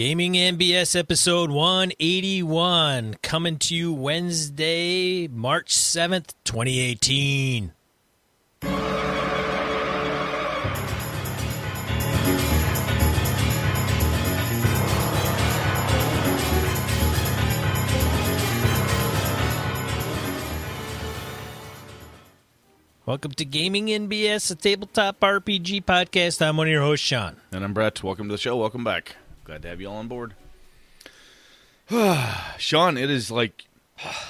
Gaming and BS episode 181 coming to you Wednesday, March 7th, 2018. Welcome to Gaming NBS, a tabletop RPG podcast. I'm one of your hosts, Sean. And I'm Brett. Welcome to the show. Welcome back. Glad to have you all on board. Sean, it is like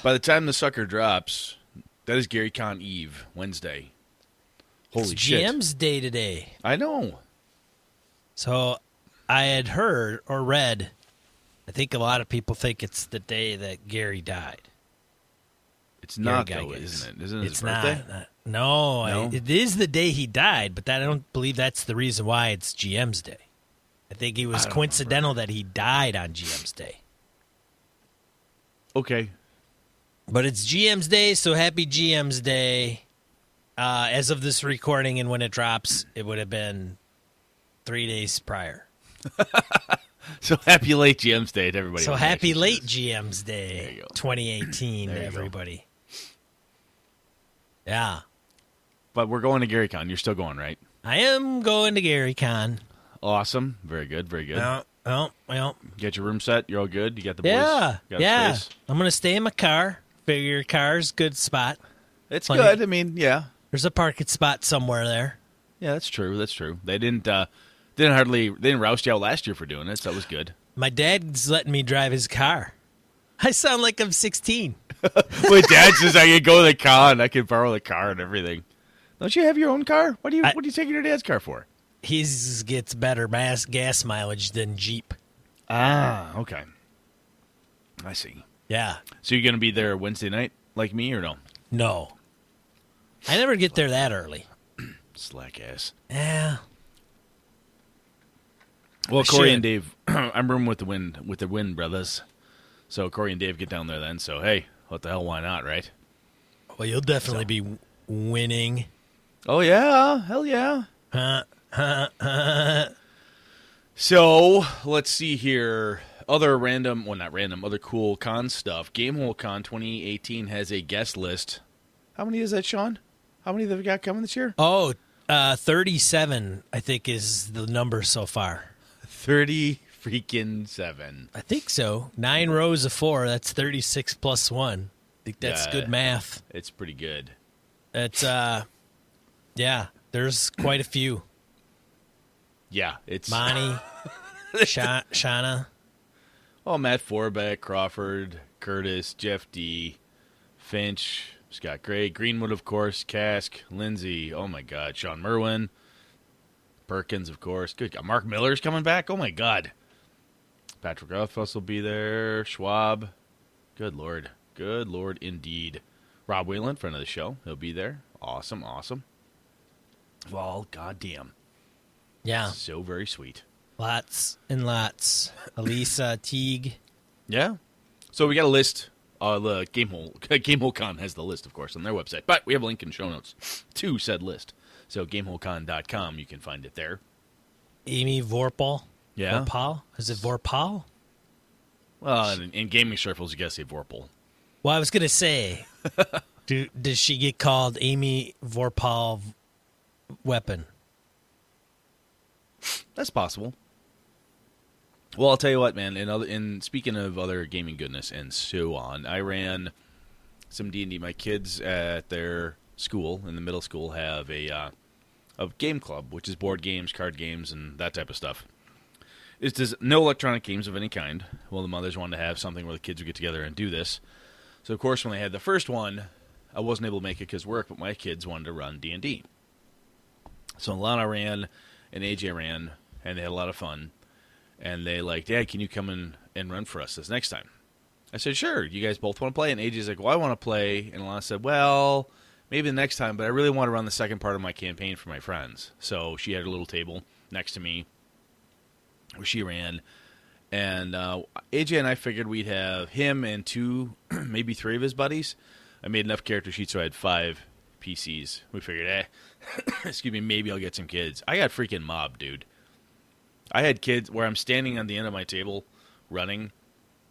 by the time the sucker drops, that is Gary Con Eve, Wednesday. Holy it's shit. GM's day today. I know. So I had heard or read, I think a lot of people think it's the day that Gary died. It's not Gary though, isn't it? Isn't it his It's birthday? not. uh, no, I- No? it is the day he died, but that, I don't believe that's the reason why it's GM's day. I think it was coincidental that he died on GM's day. Okay. But it's GM's day, so happy GM's day. Uh, as of this recording and when it drops, it would have been three days prior. So happy late GM's Day to everybody. So happy late. GM's Day 2018 There to you go. everybody. Yeah. But we're going to Gary Con. You're still going, right? I am going to Gary Con. Awesome. Very good. Very good. Well, well, well. Get your room set. You're all good. You got the boys. Yeah. Got Yeah. space? I'm going to stay in my car. Figure your car's good spot. It's Plenty. good. I mean, yeah. There's a parking spot somewhere there. Yeah, that's true. That's true. They didn't uh didn't hardly they didn't roust you out last year for doing it, so that was good. My dad's letting me drive his car. I sound like I'm 16. My dad says I can go to the con, I can borrow the car and everything. Don't you have your own car? What do you I- what are you taking your dad's car for? His gets better mass gas mileage than Jeep. Ah, okay. I see. Yeah. So you're gonna be there Wednesday night like me or no? No. I never get there that early. Slack ass. Yeah. Well, I Corey should. and Dave I'm rooming with the wind with the wind brothers. So Corey and Dave get down there then, so hey, what the hell, why not, right? Well, you'll definitely be winning. Oh yeah, hell yeah. Huh. So let's see here. Other random, well, not random, other cool con stuff. Gamehole Con 2018 has a guest list. How many is that, Sean? How many have we got coming this year? Oh, uh, 37, I think, is the number so far. 30 freaking seven. I think so. Nine rows of four. That's 36 plus one. I think that's Yeah. good math. It's pretty good. It's, uh, yeah, there's quite a few. Yeah, it's Monty, Sha- Shauna. oh Matt Forbeck, Crawford, Curtis, Jeff Dee, Finch, Scott Gray, Greenwood, of course, Cask, Lindsay. Oh my God, Shawn Merwin, Perkins, of course. Good God, Mark Miller's coming back. Oh my God, Patrick Rothfuss will be there. Schwab. Good Lord, good Lord, indeed. Rob Whalen, friend of the show, he'll be there. Awesome, awesome. Well, goddamn, Yeah, so very sweet. lots and lots. Elisa Teague. Yeah. So we got a list. Uh, the Gamehole Gamehole Con has the list, of course, on their website. But we have a link in show notes to said list. So GameholeCon.com, you can find it there. Amy Vorpahl. Yeah. Vorpal? Is it Vorpal? Well, in, in gaming circles, you gotta say Vorpal. Well, I was going to say, do, does she get called Amy Vorpal Weapon? That's possible. Well, I'll tell you what, man. In other, in speaking of other gaming goodness and so on, I ran some D and D. My kids at their school in the middle school have a uh, a game club, which is board games, card games, and that type of stuff. It's does no electronic games of any kind. Well, the mothers wanted to have something where the kids would get together and do this. So, of course, when they had the first one, I wasn't able to make it because work, but my kids wanted to run D and D. So Lana ran and AJ ran, and they had a lot of fun. And they like, Dad, can you come in and run for us this next time? I said, Sure. You guys both want to play? And AJ's like, Well, I want to play. And Lana said, Well, maybe the next time, but I really want to run the second part of my campaign for my friends. So she had a little table next to me where she ran. And uh, AJ and I figured we'd have him and two, maybe three of his buddies. I made enough character sheets so I had five PCs. We figured, eh, excuse me, maybe I'll get some kids. I got freaking mob, dude. I had kids where I'm standing on the end of my table running.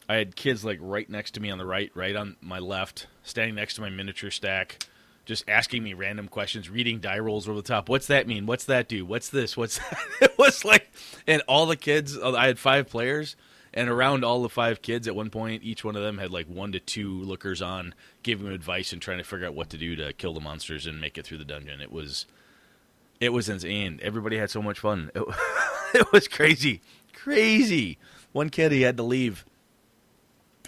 I had kids like right next to me on the right, right on my left, standing next to my miniature stack, just asking me random questions, reading die rolls over the top. What's that mean? What's that do? What's this? What's that? it was like, and all the kids, I had five players, and around all the five kids at one point, each one of them had like one to two lookers on, giving them advice and trying to figure out what to do to kill the monsters and make it through the dungeon. It was, it was insane. Everybody had so much fun. It, it was crazy, crazy. One kid, he had to leave.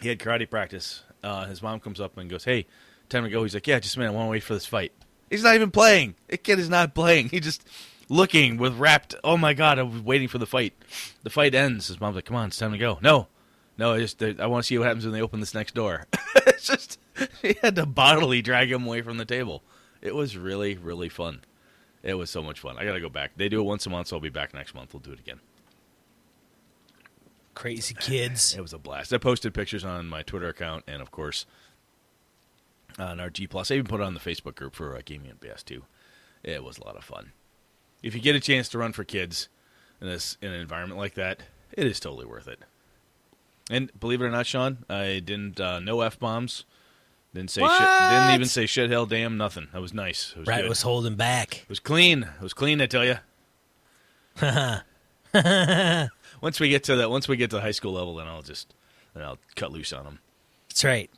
He had karate practice. Uh, his mom comes up and goes, "Hey, time to go." He's like, "Yeah, just a minute. I want to wait for this fight." He's not even playing. The kid is not playing. He just looking with rapt. Oh my god! I was waiting for the fight. The fight ends. His mom's like, "Come on, it's time to go." No, no. I just I want to see what happens when they open this next door. it's just he had to bodily drag him away from the table. It was really really fun. It was so much fun. I got to go back. They do it once a month, so I'll be back next month. We'll do it again. Crazy kids. It was a blast. I posted pictures on my Twitter account and, of course, on our G Plus. I even put it on the Facebook group for uh, Gaming at BS too. It was a lot of fun. If you get a chance to run for kids in this in an environment like that, it is totally worth it. And believe it or not, Sean, I didn't uh, no f bombs. Didn't say What? shit. Didn't even say shit, hell, damn, nothing. That was nice. It was Right good. was holding back. It was clean. It was clean, I tell you. once we get to that, once we get to the high school level, then I'll just then I'll cut loose on them. That's right.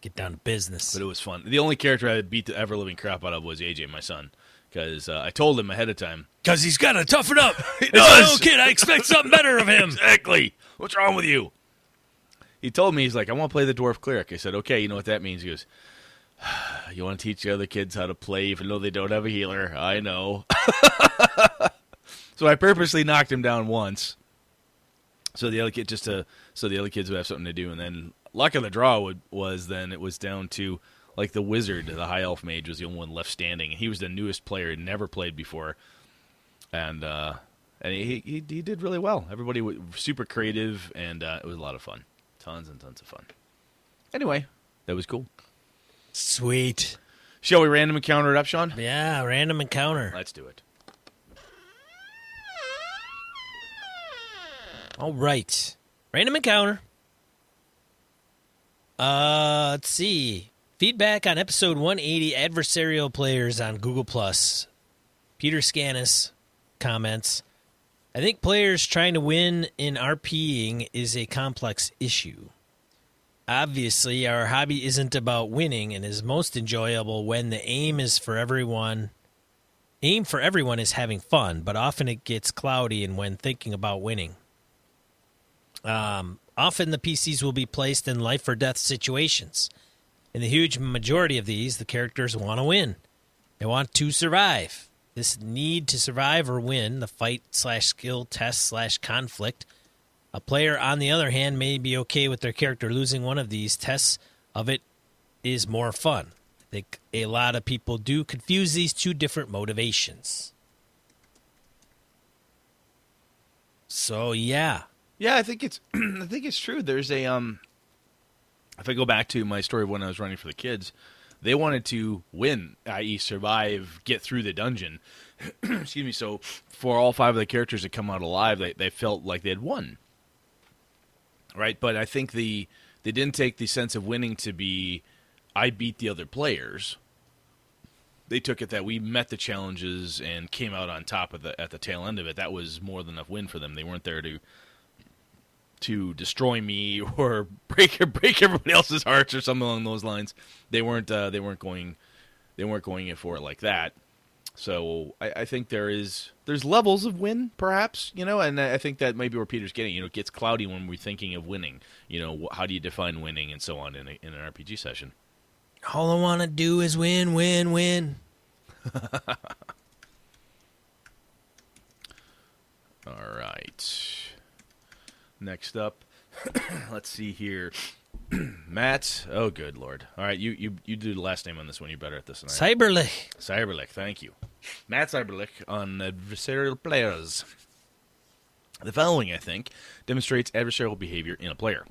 Get down to business. But it was fun. The only character I beat the ever living crap out of was AJ, my son, because uh, I told him ahead of time. Because he's got to toughen up. he does. little kid. I expect something better of him. Exactly. What's wrong with you? He told me he's like, I want to play the dwarf cleric. I said, okay. You know what that means? He goes, you want to teach the other kids how to play, even though they don't have a healer. I know. so I purposely knocked him down once, so the other kid just to so the other kids would have something to do. And then luck of the draw would, was then it was down to like the wizard, the high elf mage was the only one left standing, he was the newest player, never played before, and uh, and he, he he did really well. Everybody was super creative, and uh, it was a lot of fun, tons and tons of fun. Anyway, that was cool. Sweet. Shall we random encounter it up, Sean? Yeah, random encounter. Let's do it. All right. Random encounter. Uh, let's see. Feedback on episode 180 adversarial players on Google Plus. Peter Scanis comments I think players trying to win in RPing is a complex issue. Obviously, our hobby isn't about winning and is most enjoyable when the aim is for everyone. Aim for everyone is having fun, but often it gets cloudy and when thinking about winning. Um, often the PCs will be placed in life or death situations. In the huge majority of these, the characters want to win. They want to survive. This need to survive or win, the fight slash skill test slash conflict. A player, on the other hand, may be okay with their character losing one of these tests of it is more fun. I think a lot of people do confuse these two different motivations. So yeah, Yeah, I think it's I think it's true. There's a um if I go back to my story of when I was running for the kids, they wanted to win, i.e. survive, get through the dungeon. Excuse me, so for all five of the characters that come out alive, they they felt like they had won. Right? But I think the they didn't take the sense of winning to be I beat the other players. They took it that we met the challenges and came out on top of the at the tail end of it. That was more than enough win for them. They weren't there to to destroy me or break break everybody else's hearts or something along those lines. They weren't uh, they weren't going they weren't going in for it like that. So I, I think there is there's levels of win perhaps you know, and I think that maybe where Peter's getting you know it gets cloudy when we're thinking of winning. You know how do you define winning and so on in, a, in an RPG session. all I want to do is win, win, win. All right. Next up, let's see here. Matt. Oh, good lord. All right, you, you you do the last name on this one. You're better at this than I am. Cyberlick. Cyberlick, thank you. Matt Cyberlick on adversarial players. The following, I think, demonstrates adversarial behavior in a player.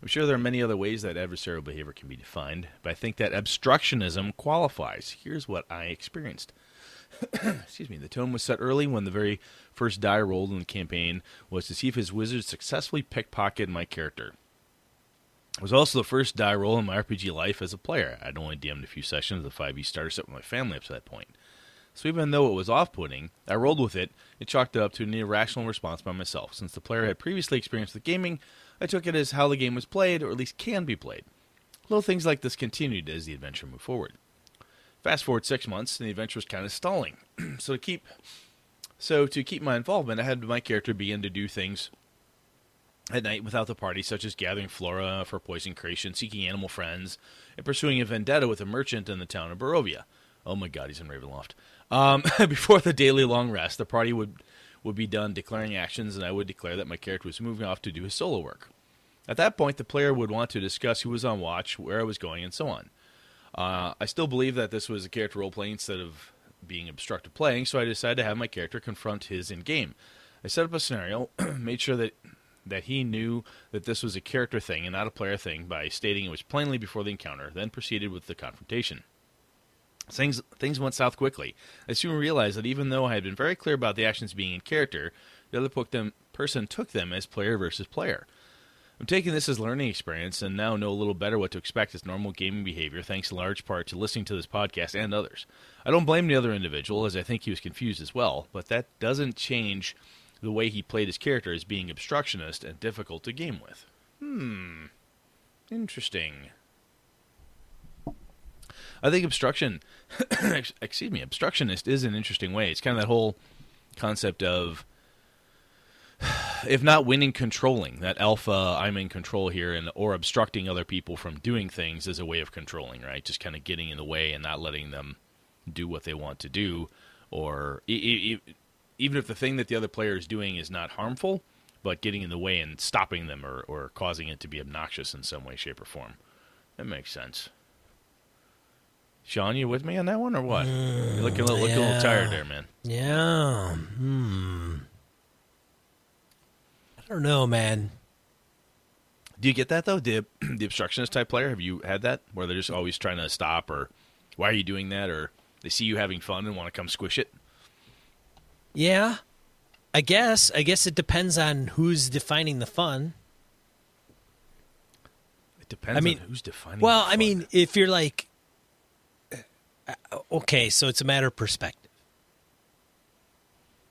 I'm sure there are many other ways that adversarial behavior can be defined, but I think that obstructionism qualifies. Here's what I experienced. excuse me, the tone was set early when the very first die rolled in the campaign was to see if his wizard successfully pickpocketed my character. It was also the first die roll in my RPG life as a player. I'd only DM'd a few sessions of the 5e starter set with my family up to that point. So even though it was off-putting, I rolled with it and chalked it up to an irrational response by myself. Since the player had previously experienced the gaming, I took it as how the game was played, or at least can be played. Little things like this continued as the adventure moved forward. Fast forward six months, and the adventure was kind of stalling. so to keep, so to keep my involvement, I had my character begin to do things at night without the party, such as gathering flora for poison creation, seeking animal friends, and pursuing a vendetta with a merchant in the town of Barovia. Oh my God, he's in Ravenloft. Um, before the daily long rest, the party would would be done declaring actions, and I would declare that my character was moving off to do his solo work. At that point, the player would want to discuss who was on watch, where I was going, and so on. Uh, I still believe that this was a character role playing instead of being obstructive playing, so I decided to have my character confront his in game. I set up a scenario, made sure that that he knew that this was a character thing and not a player thing by stating it was plainly before the encounter, then proceeded with the confrontation. Things things went south quickly. I soon realized that even though I had been very clear about the actions being in character, the other them, person took them as player versus player. I'm taking this as learning experience and now know a little better what to expect as normal gaming behavior, thanks in large part to listening to this podcast and others. I don't blame the other individual, as I think he was confused as well, but that doesn't change the way he played his character as being obstructionist and difficult to game with. Hmm. Interesting. I think obstruction, excuse me, obstructionist is an interesting way. It's kind of that whole concept of if not winning controlling that alpha i'm in control here and or obstructing other people from doing things is a way of controlling right just kind of getting in the way and not letting them do what they want to do or even if the thing that the other player is doing is not harmful but getting in the way and stopping them or, or causing it to be obnoxious in some way shape or form that makes sense Sean, you with me on that one or what? Mm, You're looking, a little, yeah. looking a little tired there, man. Yeah. Hmm don't know, man. Do you get that though? The the obstructionist type player, have you had that where they're just always trying to stop or why are you doing that or they see you having fun and want to come squish it? Yeah. I guess. I guess it depends on who's defining the fun. It depends I mean, who's defining Well, I mean, if you're like uh, okay, so it's a matter of perspective.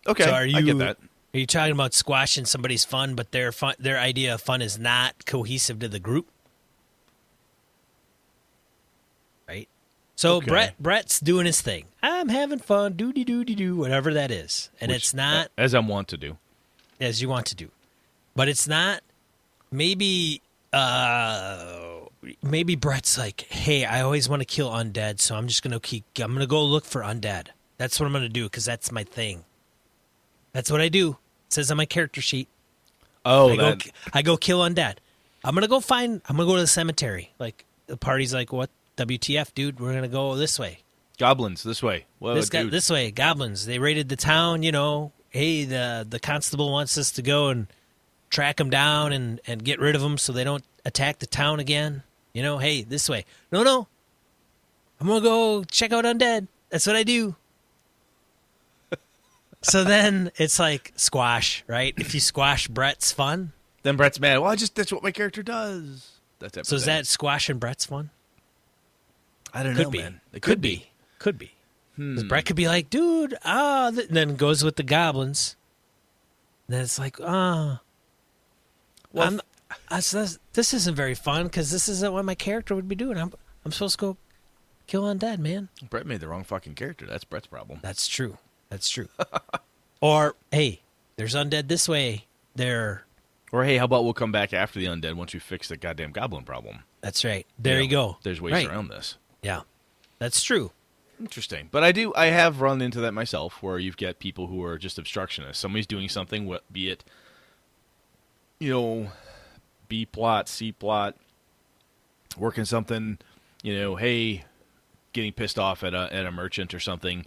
Okay, so are you, I get that. Are you talking about squashing somebody's fun, but their fun, their idea of fun is not cohesive to the group? Right. So okay. Brett Brett's doing his thing. I'm having fun, doody doody doo, whatever that is, and Which, it's not as I want to do, as you want to do, but it's not. Maybe, uh, maybe Brett's like, hey, I always want to kill undead, so I'm just gonna keep. I'm gonna go look for undead. That's what I'm gonna do because that's my thing. That's what I do. It says on my character sheet. Oh, I that... go, I go kill undead. I'm gonna go find. I'm gonna go to the cemetery. Like the party's like, what? WTF, dude? We're gonna go this way. Goblins this way. Whoa, this guy, this way. Goblins. They raided the town. You know. Hey, the the constable wants us to go and track them down and and get rid of them so they don't attack the town again. You know. Hey, this way. No, no. I'm gonna go check out undead. That's what I do so then it's like squash, right? If you squash Brett's fun, then Brett's mad. Well, I just that's what my character does. That's so is that squash and Brett's fun? I don't could know, be. man. It could, could be. be. Could be. Hmm. Brett could be like, dude, ah, th-, then goes with the goblins. And then it's like, ah, well, I'm, this isn't very fun because this isn't what my character would be doing. I'm, I'm supposed to go kill undead, man. Brett made the wrong fucking character. That's Brett's problem. That's true. That's true. or hey, there's undead this way. There. Or hey, how about we'll come back after the undead once we fix the goddamn goblin problem? That's right. There you, you go. There's ways right. around this. Yeah, that's true. Interesting, but I do. I have run into that myself, where you've got people who are just obstructionists. Somebody's doing something, be it, you know, B plot, C plot, working something. You know, hey, getting pissed off at a at a merchant or something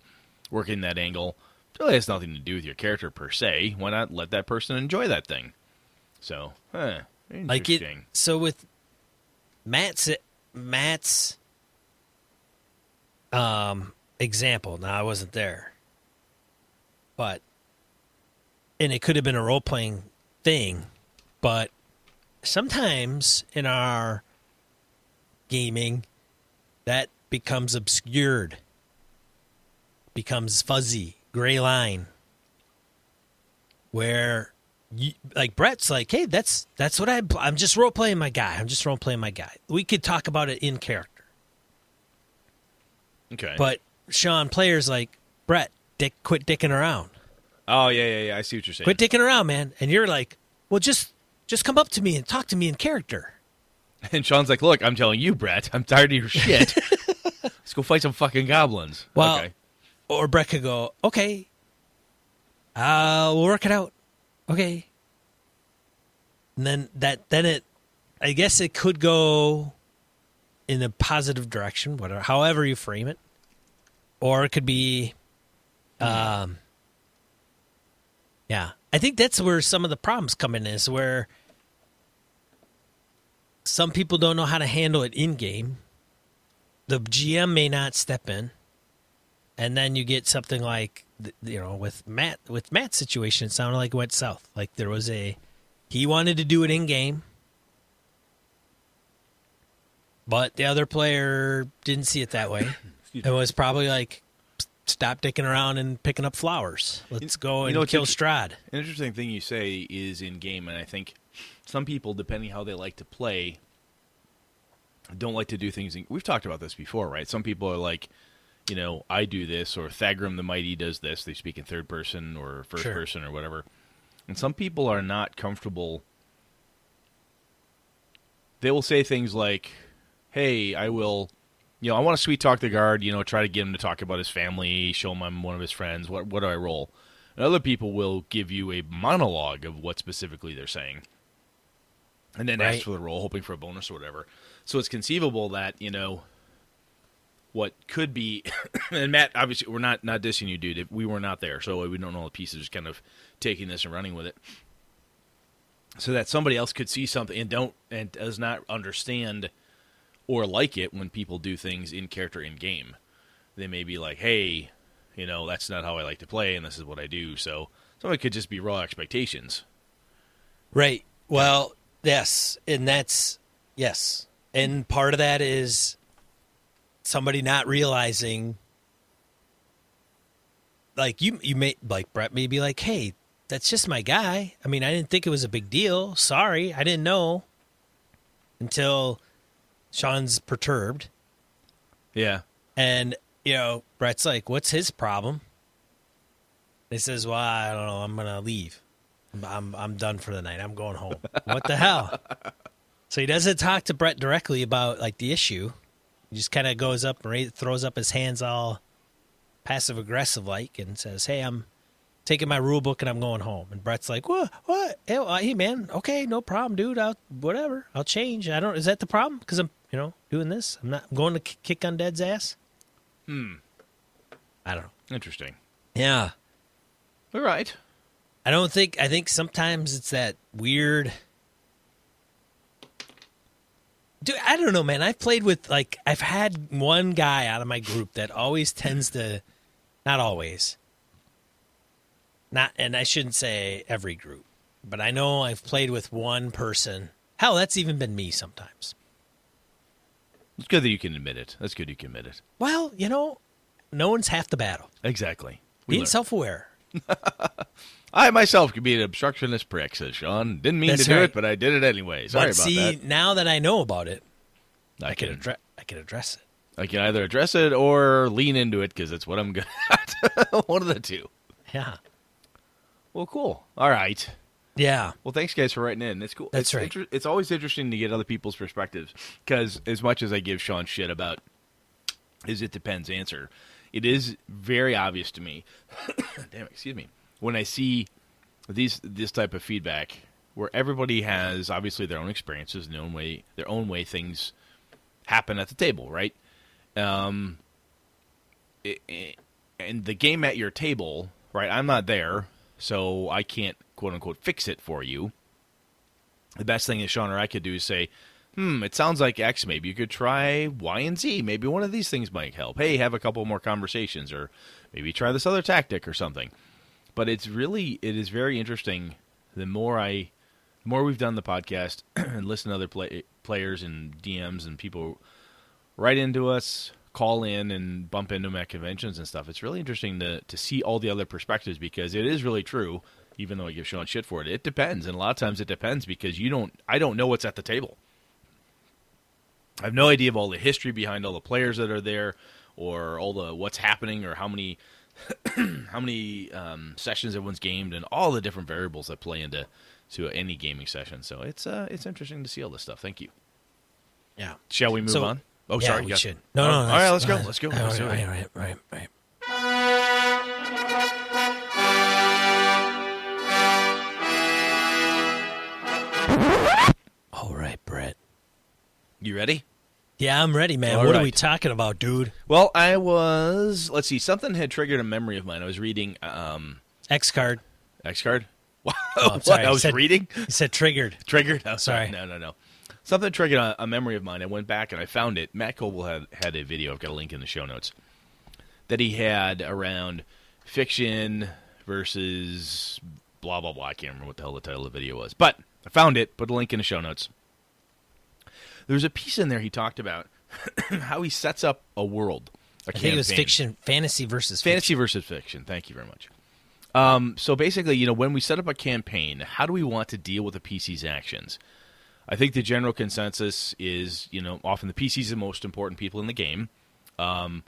working that angle. Really has nothing to do with your character per se. Why not let that person enjoy that thing? So, huh, interesting. Like it, so with Matt's Matt's um example. Now I wasn't there. but and it could have been a role playing thing, but sometimes in our gaming that becomes obscured, becomes fuzzy, gray line, where you, like Brett's like, hey, that's that's what I I'm just role playing my guy. I'm just role playing my guy. We could talk about it in character, Okay. but Sean players like Brett, dick, quit dicking around. oh yeah, yeah, yeah. I see what you're saying. Quit dicking around, man. And you're like, well, just just come up to me and talk to me in character. And Sean's like, "Look, I'm telling you, Brett. I'm tired of your shit. Let's go fight some fucking goblins." Well, okay. Or Brett could go, okay, uh, we'll work it out. Okay. And then that, then it, I guess it could go in a positive direction, whatever, however you frame it, or it could be, um, yeah. I think that's where some of the problems come in is where some people don't know how to handle it in game. The GM may not step in, and then you get something like you know with Matt with Matt's situation. It sounded like it went south. Like there was a he wanted to do it in game, but the other player didn't see it that way. it was probably like stop dicking around and picking up flowers. Let's go you and know, it's kill Strahd. An interesting thing you say is in game, and I think some people, depending how they like to play, don't like to do things. In, we've talked about this before, right? Some people are like, you know, I do this, or Thagrim the Mighty does this. They speak in third person or first Sure. person or whatever. And some people are not comfortable. They will say things like, "Hey, I will." You know, I want to sweet talk the guard. You know, try to get him to talk about his family, show him I'm one of his friends. What what do I roll? And other people will give you a monologue of what specifically they're saying, and then Right. ask for the roll, hoping for a bonus or whatever. So it's conceivable that you know what could be. and Matt, obviously, we're not not dissing you, dude. We were not there, so we don't know the pieces. Just kind of taking this and running with it. So that somebody else could see something and don't and does not understand or like it when people do things in character in game. They may be like, "Hey, you know, that's not how I like to play, and this is what I do." So somebody could just be raw expectations. Right. Well, yes, and that's yes, and part of that is somebody not realizing, like you, you may like Brett may be like, "Hey, that's just my guy." I mean, I didn't think it was a big deal. Sorry, I didn't know until Sean's perturbed, Yeah. and you know, Brett's like, "What's his problem?" He says, "Well, I don't know. I'm gonna leave. I'm I'm, I'm done for the night. I'm going home." what the hell? So he doesn't talk to Brett directly about like the issue. He just kind of goes up and throws up his hands all passive aggressive like and says, "Hey, I'm taking my rule book and I'm going home." And Brett's like, "What? What? Hey, man. Okay, no problem, dude. I'll whatever. I'll change. I don't. Is that the problem? Because I'm, you know, doing this. I'm not I'm going to kick Undead's ass. Hmm. I don't know. Interesting. Yeah, All right. I don't think. I think sometimes it's that weird. Dude, I don't know, man. I've played with like I've had one guy out of my group that always tends to, not always. Not, and I shouldn't say every group, but I know I've played with one person. Hell, that's even been me sometimes. It's good that you can admit it. That's good you can admit it. Well, you know, no one's half the battle. Exactly. We Being learn. self-aware. I myself could be an obstructionist prick, says Sean. Didn't mean That's to do right. it, but I did it anyway. Sorry but about see, that. now that I know about it, I I can can, address. I can address it. I can either address it or lean into it because it's what I'm good at. One of the two. Yeah, Well, cool. All right. yeah. Well, thanks guys for writing in. It's cool. That's it's right. inter- it's always interesting to get other people's perspectives because as much as I give Sean shit about his it depends answer, it is very obvious to me. damn, excuse me. When I see these this type of feedback where everybody has obviously their own experiences, their own way, their own way things happen at the table, right? Um, it, it- and the game at your table, right? I'm not there, so I can't quote unquote fix it for you. The best thing that Sean or I could do is say, "Hmm, it sounds like X. Maybe you could try Y and Z. Maybe one of these things might help. Hey, have a couple more conversations, or maybe try this other tactic or something." but it's really it is very interesting. The more I, the more we've done the podcast and listen to other play, players and DMs and people write into us, call in and bump into them at conventions and stuff. It's really interesting to to see all the other perspectives because it is really true. Even though I give Sean shit for it, it depends, and a lot of times it depends because you don't. I don't know what's at the table. I have no idea of all the history behind all the players that are there, or all the what's happening, or how many how many um, sessions everyone's gamed, and all the different variables that play into to any gaming session. So it's uh, it's interesting to see all this stuff. Thank you. Yeah. Shall we move So- on? Oh, yeah, sorry. we got- should. No, Oh, no. All right, let's go. Let's go. All right, it. right, right, right, right. All right, Brett. You ready? Yeah, I'm ready, man. All what are we talking about, dude? Well, I was. Let's see. Something had triggered a memory of mine. I was reading um, X card. X card. Wow. Oh, what? sorry, I I was said- reading. You said triggered. Triggered. Oh, sorry. Sorry. No, no, no. Something triggered a, a memory of mine. I went back and I found it. Matt Colville had had a video. I've got a link in the show notes that he had around fiction versus blah blah blah. I can't remember what the hell the title of the video was, but I found it. Put a link in the show notes. There's a piece in there he talked about how he sets up a world. A I think it was fiction, fantasy versus Fantasy versus fiction. Thank you very much. Um, so basically, you know, when we set up a campaign, how do we want to deal with the PC's actions? I think the general consensus is, you know, often the PC's are the most important people in the game. Um,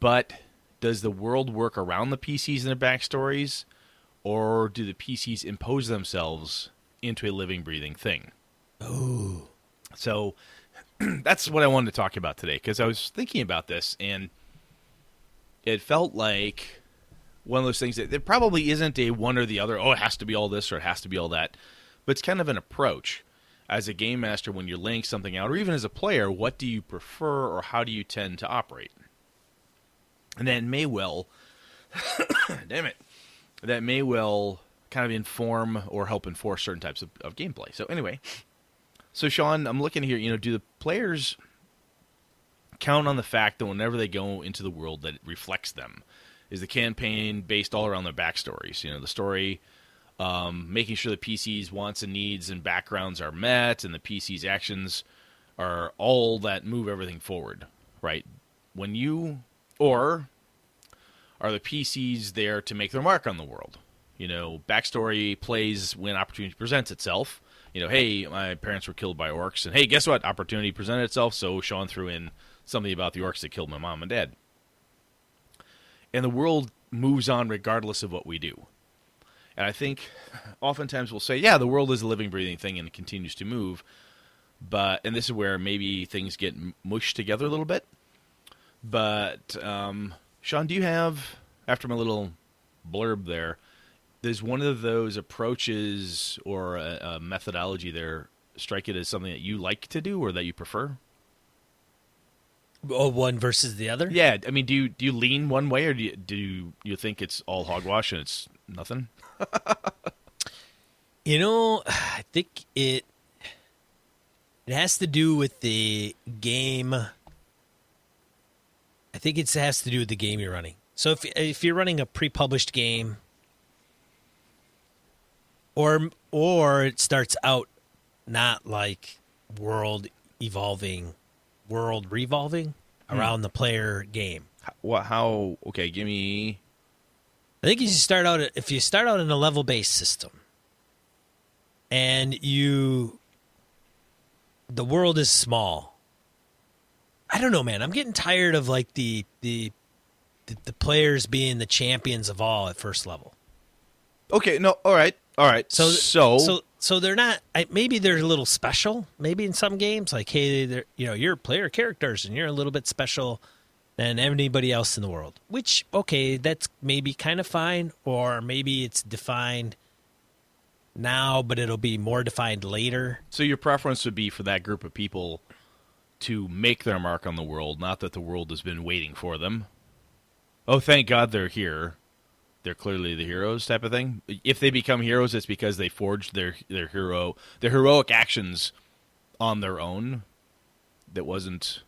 but does the world work around the PCs and their backstories, or do the PCs impose themselves into a living, breathing thing? Ooh. So that's what I wanted to talk about today because I was thinking about this and it felt like one of those things that there probably isn't a one or the other. Oh, it has to be all this or it has to be all that, but it's kind of an approach as a game master when you're laying something out, or even as a player. What do you prefer, or how do you tend to operate? And that may well, damn it, that may well kind of inform or help enforce certain types of, of gameplay. So anyway, so Sean, I'm looking here. You know, do the players count on the fact that whenever they go into the world, that it reflects them? Is the campaign based all around their backstories? You know, the story, um, making sure the PC's wants and needs and backgrounds are met, and the PC's actions are all that move everything forward, right? When you or are the PCs there to make their mark on the world? You know, backstory plays when opportunity presents itself. You know, hey, my parents were killed by orcs, and hey, guess what? Opportunity presented itself, so Sean threw in something about the orcs that killed my mom and dad. And the world moves on regardless of what we do. And I think oftentimes we'll say, yeah, the world is a living, breathing thing and it continues to move. But, and this is where maybe things get mushed together a little bit. But, um, Sean, do you have, after my little blurb there, does one of those approaches or a, a methodology there strike it as something that you like to do or that you prefer? Oh, one versus the other. Yeah, I mean, do you do you lean one way or do you, do you, you think it's all hogwash and it's nothing? You know, I think it it has to do with the game. I think it has to do with the game you're running. So if if you're running a pre-published game, or or it starts out not like world evolving, world revolving hmm. around the player game. How, what? How? Okay, give me. I think you should start out if you start out in a level based system and you the world is small. I don't know, man. I'm getting tired of like the the the, the players being the champions of all at first level. Okay, no, all right, all right. So so so so they're not I, maybe they're a little special maybe in some games like hey they're you know you're player characters and you're a little bit special than anybody else in the world which okay that's maybe kind of fine or maybe it's defined now but it'll be more defined later so your preference would be for that group of people to make their mark on the world, not that the world has been waiting for them. Oh, thank God they're here. They're clearly the heroes, type of thing. If they become heroes, it's because they forged their their hero their heroic actions on their own. That wasn't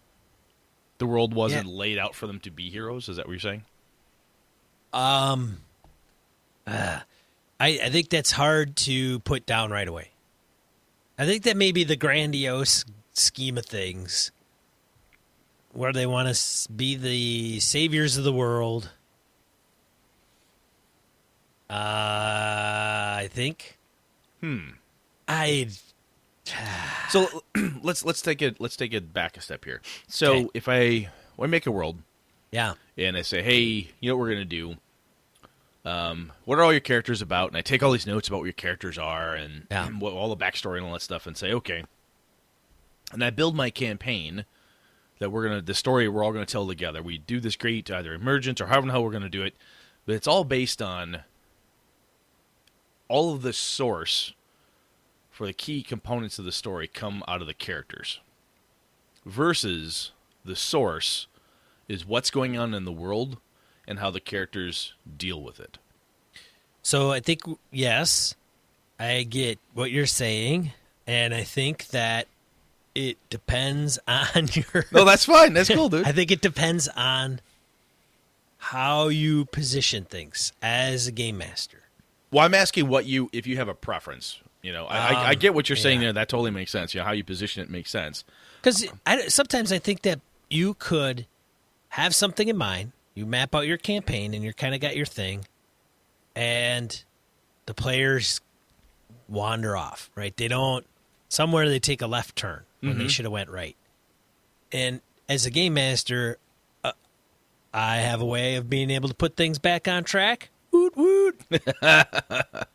the world wasn't Yeah. laid out for them to be heroes. Is that what you're saying? um I, I think that's hard to put down right away. I think that may be the grandiose scheme of things where they want to be the saviors of the world. Uh, I think. Hmm. I So let's let's take it let's take it back a step here. So Okay. if I when I make a world yeah and I say, hey, you know what we're gonna do? Um, what are all your characters about? And I take all these notes about what your characters are and Yeah. what, all the backstory and all that stuff, and say, okay. And I build my campaign that we're gonna the story we're all gonna tell together. We do this great either emergence or however the hell we're gonna do it, but it's all based on all of the source for the key components of the story come out of the characters versus the source is what's going on in the world and how the characters deal with it. So I think yes, I get what you're saying, and I think that it depends on your. No, that's fine. That's cool, dude. I think it depends on how you position things as a game master. Well, I'm asking what you if you have a preference. You know, I, I, I Um, get what you're saying yeah. there. That totally makes sense. You know, how you position it makes sense. Because sometimes I think that you could have something in mind. You map out your campaign, and you're kind of got your thing, and the players wander off. Right? They don't. Somewhere they take a left turn when they should have went right. And as a game master, uh, I have a way of being able to put things back on track. Woot woot.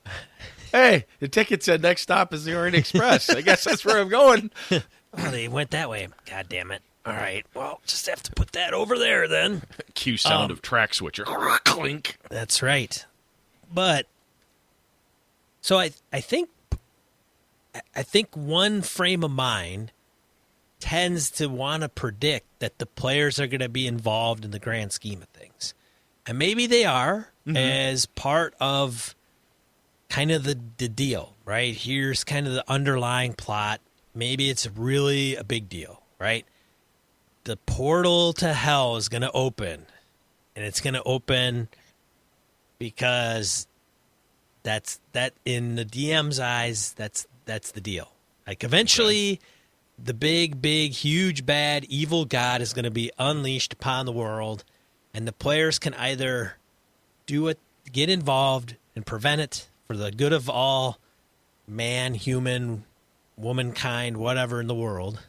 Hey, the ticket said next stop is the Orient Express. I guess that's where I'm going. Oh, they went that way. God damn it. All right. Well, just have to put that over there then. Cue sound Um, of track switcher. Clink. That's right. But so I I think I think one frame of mind tends to want to predict that the players are going to be involved in the grand scheme of things. And maybe they are mm-hmm. as part of kind of the, the deal, right? Here's kind of the underlying plot. Maybe it's really a big deal, right? The portal to hell is going to open, and it's going to open because that's that in the DM's eyes. That's that's the deal. Like eventually, the big, big, huge, bad, evil god is going to be unleashed upon the world, and the players can either do it, get involved, and prevent it for the good of all man, human, womankind, whatever in the world.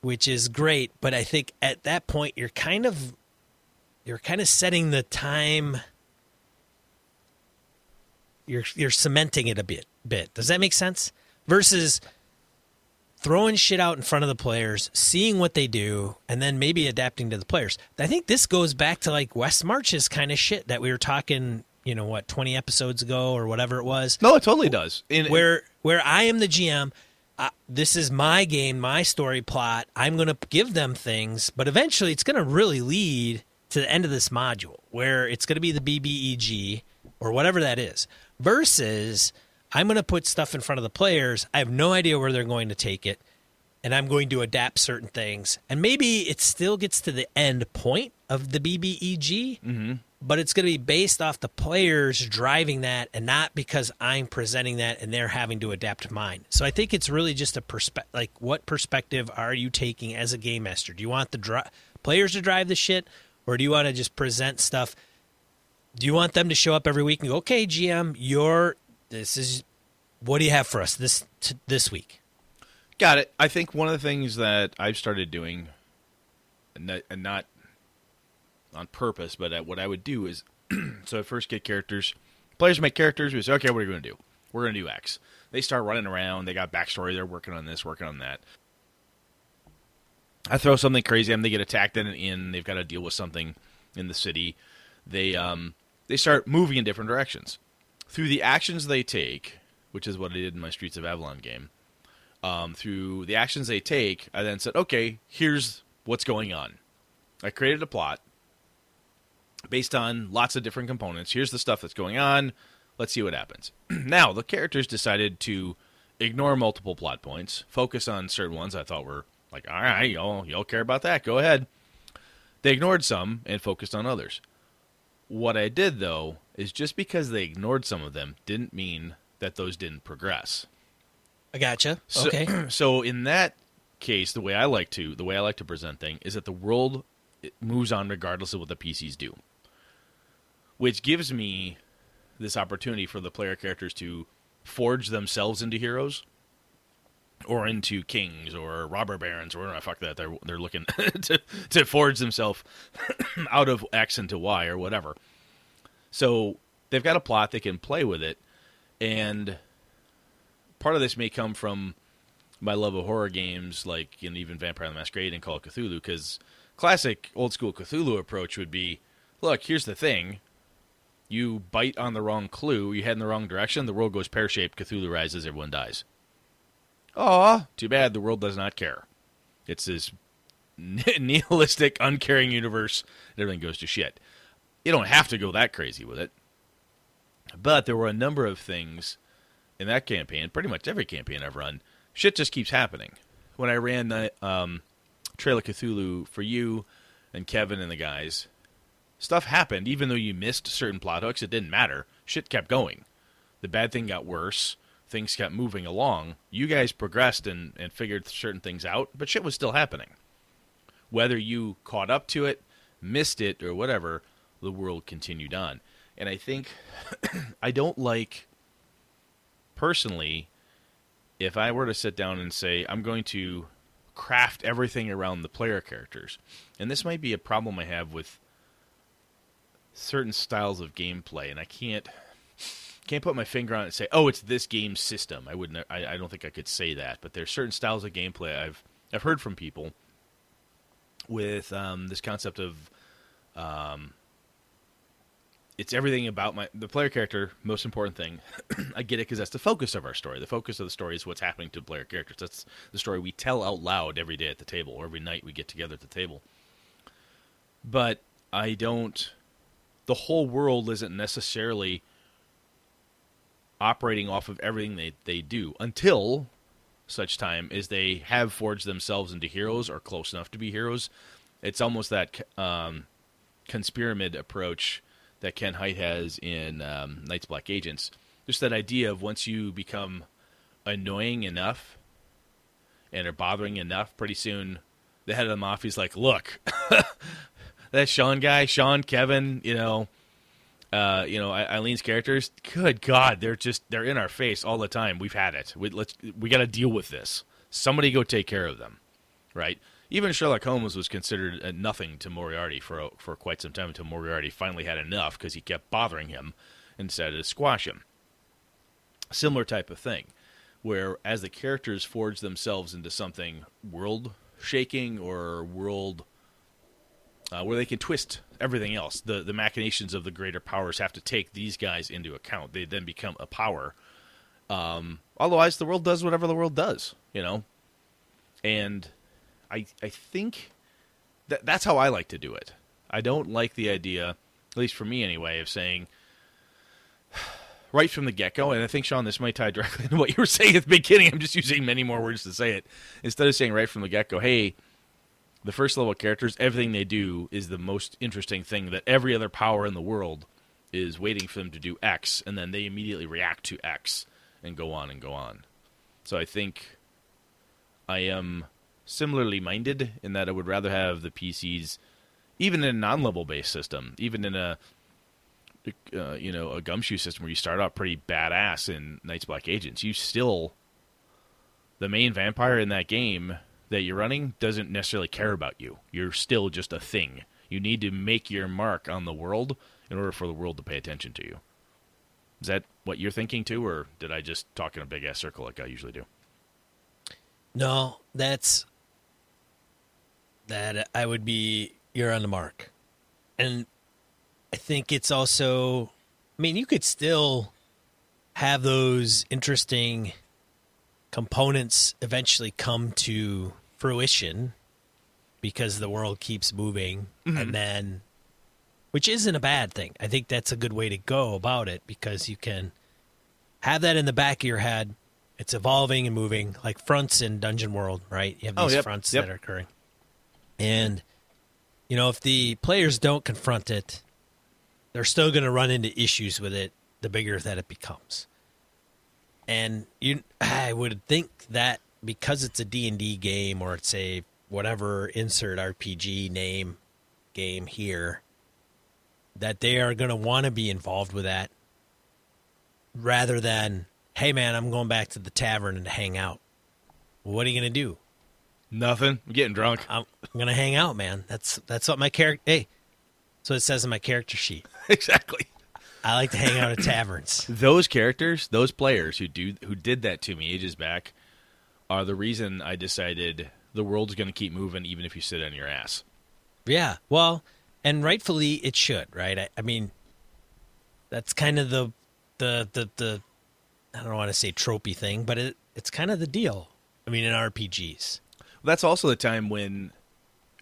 Which is great, but I think at that point you're kind of you're kind of setting the time you're you're cementing it a bit bit. Does that make sense? Versus throwing shit out in front of the players, seeing what they do, and then maybe adapting to the players. I think this goes back to like West Marches kind of shit that we were talking, you know, what, 20 episodes ago or whatever it was No, it totally does. In, where where I am the GM. Uh, this is my game, my story plot. I'm going to give them things, but eventually it's going to really lead to the end of this module where it's going to be the BBEG or whatever that is. Versus, I'm going to put stuff in front of the players. I have no idea where they're going to take it, and I'm going to adapt certain things. And maybe it still gets to the end point of the BBEG, mm-hmm. but it's going to be based off the players driving that and not because I'm presenting that and they're having to adapt mine. So I think it's really just a perspective. Like, what perspective are you taking as a game master? Do you want the dri- players to drive the shit, or do you want to just present stuff? Do you want them to show up every week and go, "Okay, GM, you're this is what do you have for us this t- this week?" Got it. I think one of the things that I've started doing, and not, and not on purpose, but what I would do is, so I first get characters, players make characters. We say, okay, what are you going to do? We're going to do X. They start running around. They got backstory. They're working on this, working on that. I throw something crazy at them. They get attacked in an inn. They've got to deal with something in the city. They um they start moving in different directions through the actions they take, which is what I did in my Streets of Avalon game um, through the actions they take, I then said, okay, here's what's going on. I created a plot based on lots of different components. Here's the stuff that's going on. Let's see what happens. now, the characters decided to ignore multiple plot points, focus on certain ones I thought were like, all right, y'all, y'all care about that. Go ahead. They ignored some and focused on others. What I did, though, is just because they ignored some of them didn't mean that those didn't progress. I gotcha. So, okay. So in that case, the way I like to the way I like to present thing is that the world moves on regardless of what the PCs do, which gives me this opportunity for the player characters to forge themselves into heroes or into kings or robber barons or whatever. the fuck that they're they're looking to to forge themselves out of X into Y or whatever. So they've got a plot they can play with it, and part of this may come from my love of horror games like even Vampire the Masquerade and Call of Cthulhu because classic old school Cthulhu approach would be look here's the thing you bite on the wrong clue you head in the wrong direction the world goes pear shaped Cthulhu rises everyone dies Aw, too bad the world does not care. It's this nihilistic, uncaring universe, and everything goes to shit. You don't have to go that crazy with it. But there were a number of things in that campaign, pretty much every campaign I've run, shit just keeps happening. When I ran the um, Trail of Cthulhu for you and Kevin and the guys, stuff happened. Even though you missed certain plot hooks, it didn't matter. Shit kept going. The bad thing got worse things kept moving along. You guys progressed and, and figured certain things out, but shit was still happening. Whether you caught up to it, missed it, or whatever, the world continued on. And I think I don't like, personally, if I were to sit down and say, I'm going to craft everything around the player characters, and this might be a problem I have with certain styles of gameplay, and I can't can't put my finger on it and say, "Oh, it's this game system." I wouldn't. I, I don't think I could say that. But there's certain styles of gameplay I've I've heard from people with um, this concept of um, it's everything about my the player character. Most important thing, I get it because that's the focus of our story. The focus of the story is what's happening to player characters. That's the story we tell out loud every day at the table, or every night we get together at the table. But I don't. The whole world isn't necessarily operating off of everything they, they do until such time as they have forged themselves into heroes or close enough to be heroes. It's almost that um, Conspyramid approach that Ken Hite has in um, Night's Black Agents. Just that idea of once you become annoying enough and are bothering enough, pretty soon the head of the mafia is like, look, that Sean guy, Sean, Kevin, you know, uh, you know, Eileen's characters, good God, they're just they're in our face all the time. We've had it. We, let's we got to deal with this. Somebody go take care of them, right? Even Sherlock Holmes was considered nothing to Moriarty for for quite some time until Moriarty finally had enough because he kept bothering him and decided to squash him. Similar type of thing, where as the characters forge themselves into something world shaking or world uh, where they can twist everything else. The the machinations of the greater powers have to take these guys into account. They then become a power. Um, otherwise, the world does whatever the world does, you know. And I I think that that's how I like to do it. I don't like the idea, at least for me anyway, of saying right from the get go. And I think Sean, this might tie directly into what you were saying at the beginning. I'm just using many more words to say it instead of saying right from the get go, hey the first level characters, everything they do is the most interesting thing that every other power in the world is waiting for them to do X, and then they immediately react to X and go on and go on. So I think I am similarly minded in that I would rather have the PCs, even in a non-level based system, even in a uh, you know a gumshoe system where you start out pretty badass in Night's Black Agents, you still the main vampire in that game that you're running doesn't necessarily care about you. You're still just a thing. You need to make your mark on the world in order for the world to pay attention to you. Is that what you're thinking too, or did I just talk in a big ass circle like I usually do? No, that's that I would be you're on the mark. And I think it's also I mean, you could still have those interesting components eventually come to fruition because the world keeps moving mm-hmm. and then which isn't a bad thing. I think that's a good way to go about it because you can have that in the back of your head. It's evolving and moving like fronts in Dungeon World, right? You have oh, these oh, yep, fronts yep. that are occurring. And you know, if the players don't confront it, they're still going to run into issues with it the bigger that it becomes. And you, I would think that because it's a D and D game or it's a whatever insert RPG name game here, that they are going to want to be involved with that rather than, hey man, I'm going back to the tavern and hang out. what are you going to do? Nothing. I'm getting drunk. I'm going to hang out, man. That's that's what my character. Hey, so it says in my character sheet. exactly. I like to hang out at taverns. Those characters, those players who do who did that to me ages back, are the reason I decided the world's going to keep moving even if you sit on your ass. Yeah, well, and rightfully it should, right? I, I mean, that's kind of the the the the I don't want to say tropey thing, but it it's kind of the deal. I mean, in RPGs. That's also the time when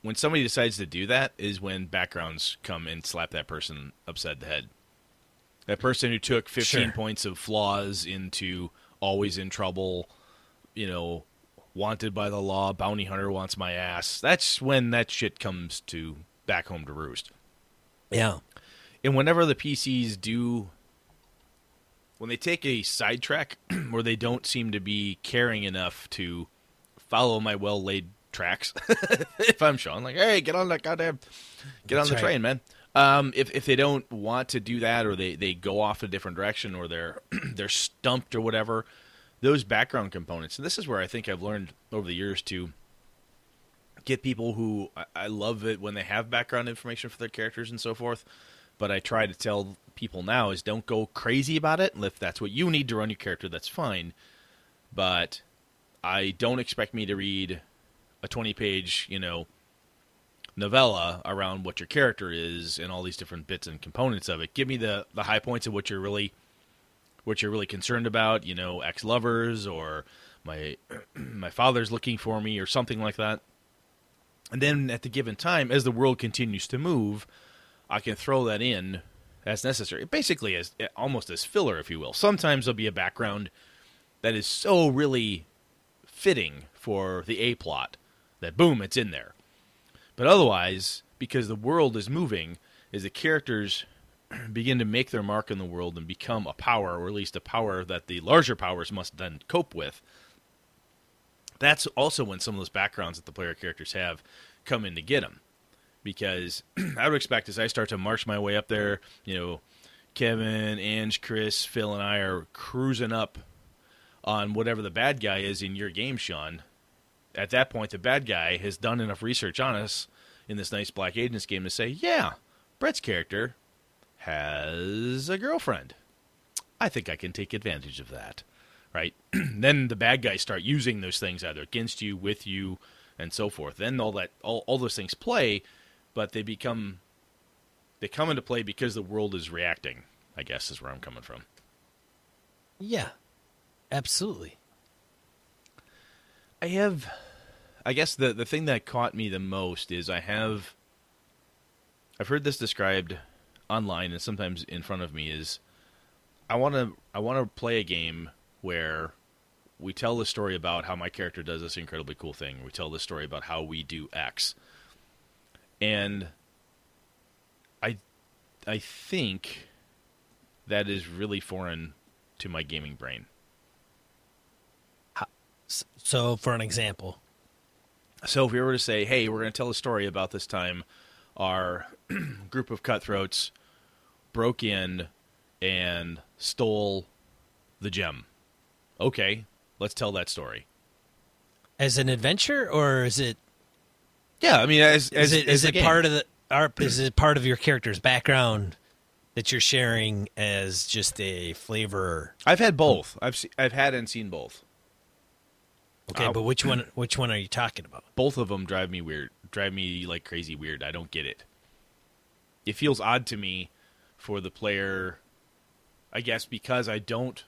when somebody decides to do that is when backgrounds come and slap that person upside the head. That person who took 15 Sure. points of flaws into always in trouble, you know, wanted by the law, bounty hunter wants my ass. That's when that shit comes to back home to roost. Yeah. And whenever the PCs do, when they take a sidetrack where they don't seem to be caring enough to follow my well laid tracks, if I'm Sean, like, hey, get on that goddamn, get That's on the right. train, man. Um, if if they don't want to do that, or they, they go off a different direction, or they're they're stumped or whatever, those background components, and this is where I think I've learned over the years to get people who I, I love it when they have background information for their characters and so forth. But I try to tell people now is don't go crazy about it. And if that's what you need to run your character, that's fine. But I don't expect me to read a twenty page, you know, novella around what your character is and all these different bits and components of it. Give me the the high points of what you're really what you're really concerned about, you know, ex lovers or my my father's looking for me or something like that. And then at the given time, as the world continues to move, I can throw that in as necessary. Basically, as almost as filler, if you will. Sometimes there'll be a background that is so really fitting for the A plot that boom, it's in there. But otherwise, because the world is moving, as the characters begin to make their mark in the world and become a power, or at least a power that the larger powers must then cope with, that's also when some of those backgrounds that the player characters have come in to get them. Because I would expect as I start to march my way up there, you know, Kevin, Ange, Chris, Phil, and I are cruising up on whatever the bad guy is in your game, Sean. At that point, the bad guy has done enough research on us in this Night's Black Agents game to say, yeah, Brett's character has a girlfriend. I think I can take advantage of that. Right? then the bad guys start using those things either against you, with you, and so forth. Then all that all, all those things play, but they become they come into play because the world is reacting, I guess is where I'm coming from. Yeah. Absolutely. I have I guess the the thing that caught me the most is I have I've heard this described online and sometimes in front of me is I want to I want to play a game where we tell the story about how my character does this incredibly cool thing. We tell the story about how we do X. And I I think that is really foreign to my gaming brain. So, for an example, So if we were to say, "Hey, we're going to tell a story about this time our group of cutthroats broke in and stole the gem." Okay, let's tell that story. as an adventure, or is it Yeah, I mean, as, is it is it part of the art? Is it part of your character's background that you're sharing as just a flavor? I've had both. I've se- I've had and seen both. Okay, but which one? Which one are you talking about? Both of them drive me weird. Drive me like crazy weird. I don't get it. It feels odd to me for the player. I guess because I don't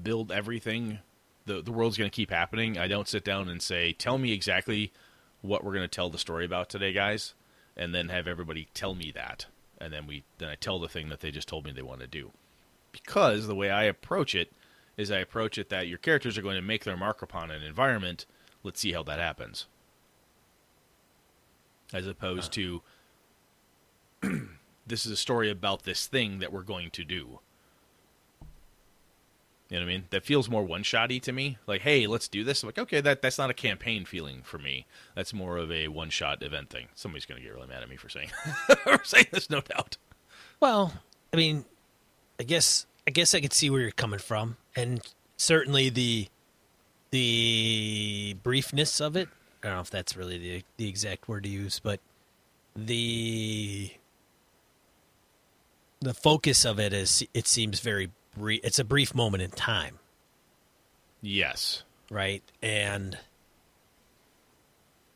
build everything. The the world's going to keep happening. I don't sit down and say, "Tell me exactly what we're going to tell the story about today, guys," and then have everybody tell me that, and then we then I tell the thing that they just told me they want to do. Because the way I approach it is I approach it that your characters are going to make their mark upon an environment. Let's see how that happens. As opposed uh. to this is a story about this thing that we're going to do. You know what I mean? That feels more one shotty to me. Like, hey, let's do this. I'm like, okay, that that's not a campaign feeling for me. That's more of a one shot event thing. Somebody's gonna get really mad at me for saying for saying this, no doubt. Well, I mean, I guess I guess I could see where you're coming from, and certainly the the briefness of it. I don't know if that's really the the exact word to use, but the the focus of it is it seems very brief. It's a brief moment in time, Yes. right? And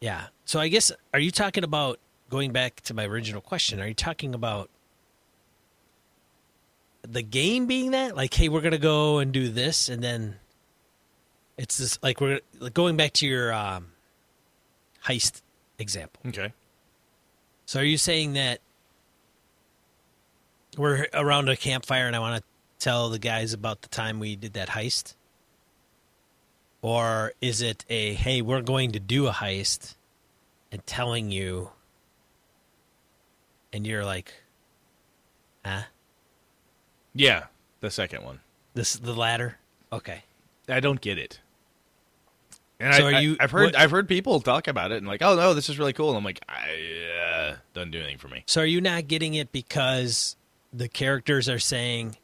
yeah, so I guess are you talking about going back to my original question? Are you talking about the game being that like, hey, we're gonna go and do this, and then it's this like we're like going back to your um, heist example. Okay. So are you saying that we're around a campfire and I want to tell the guys about the time we did that heist? Or is it a hey, we're going to do a heist and telling you and you're like huh? Yeah, the second one. This the latter? Okay. I don't get it. And So I, are you- I, have heard what- I've heard people talk about it and like, oh no, this is really cool. And I'm like, I uh, doesn't do anything for me. So are you not getting it because the characters are saying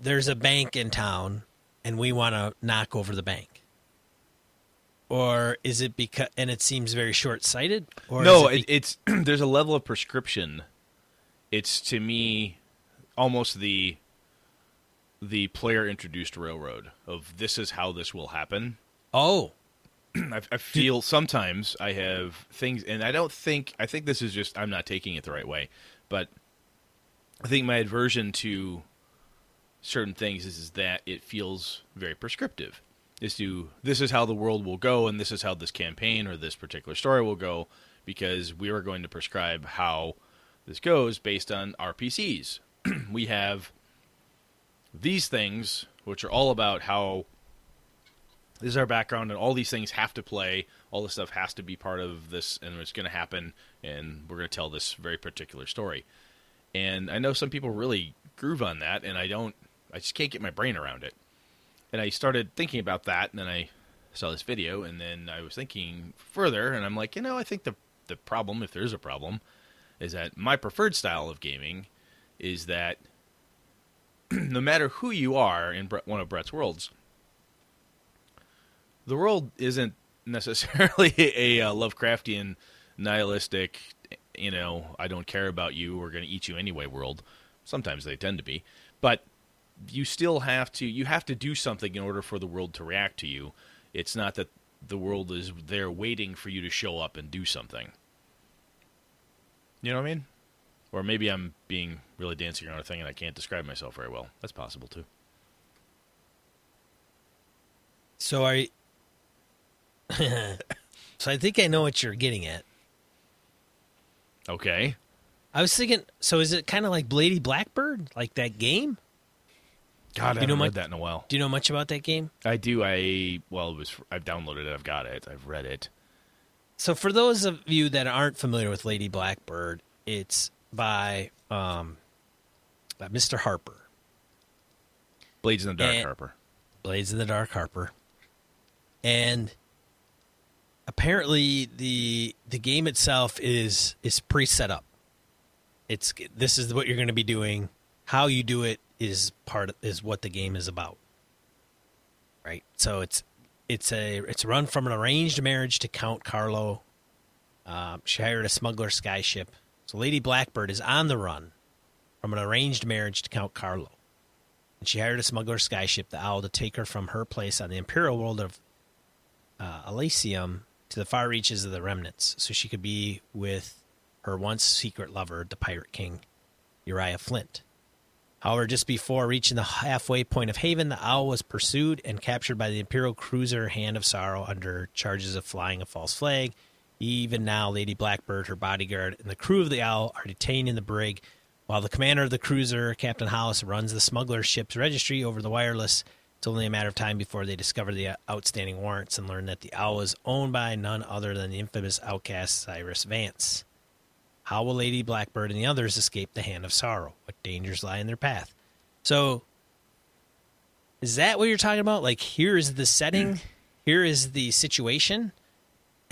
there's a bank in town and we want to knock over the bank? Or is it because and it seems very short-sighted? Or no, it, it's there's a level of prescription. It's to me almost the the player introduced railroad of this is how this will happen. oh I, I feel sometimes I have things, and I don't think I think this is just I'm not taking it the right way, but I think my aversion to certain things is, is that it feels very prescriptive. Is to this is how the world will go, and this is how this campaign or this particular story will go, because we are going to prescribe how this goes based on RPCs. we have these things, which are all about how this is our background, and all these things have to play. All this stuff has to be part of this, and it's going to happen, and we're going to tell this very particular story. And I know some people really groove on that, and I don't. I just can't get my brain around it. And I started thinking about that, and then I saw this video, and then I was thinking further, and I'm like, you know, I think the the problem, if there's a problem, is that my preferred style of gaming is that no matter who you are in one of Brett's worlds, the world isn't necessarily a, uh Lovecraftian, nihilistic, you know, I don't care about you, we're going to eat you anyway world. Sometimes they tend to be, but you still have to you have to do something in order for the world to react to you. It's not that the world is there waiting for you to show up and do something. You know what I mean? Or maybe I'm being really dancing around a thing and I can't describe myself very well. That's possible too. so I So I think I know what you're getting at. Okay. I was thinking so is it kind of like Blady Blackbird, like that game? God, I You know haven't my- read that in a while. Do you know much about that game? I do. I well, it was. I've downloaded it. I've got it. I've read it. So for those of you that aren't familiar with Lady Blackbird, it's by um, uh, Mr. Harper, Blades in the Dark, And- Harper. Blades in the Dark Harper, and apparently the the game itself is is pre set up. It's this is what you're going to be doing. How you do it is part of, is what the game is about. Right. So it's it's a it's run from an arranged marriage to Count Carlo. Um, she hired a smuggler skyship. So Lady Blackbird is on the run from an arranged marriage to Count Carlo. And she hired a smuggler skyship, the Owl, to take her from her place on the imperial world of uh, Elysium to the far reaches of the remnants, so she could be with her once secret lover, the Pirate King, Uriah Flint. However, just before reaching the halfway point of Haven, the Owl was pursued and captured by the Imperial cruiser Hand of Sorrow under charges of flying a false flag. Even now, Lady Blackbird, her bodyguard, and the crew of the Owl are detained in the brig, while the commander of the cruiser, Captain Hollis, runs the smuggler ship's registry over the wireless. It's only a matter of time before they discover the uh, outstanding warrants and learn that the Owl is owned by none other than the infamous outcast Cyrus Vance. How will Lady Blackbird and the others escape the hand of sorrow? What dangers lie in their path? So, is that what you're talking about? Like, here is the setting, here is the situation,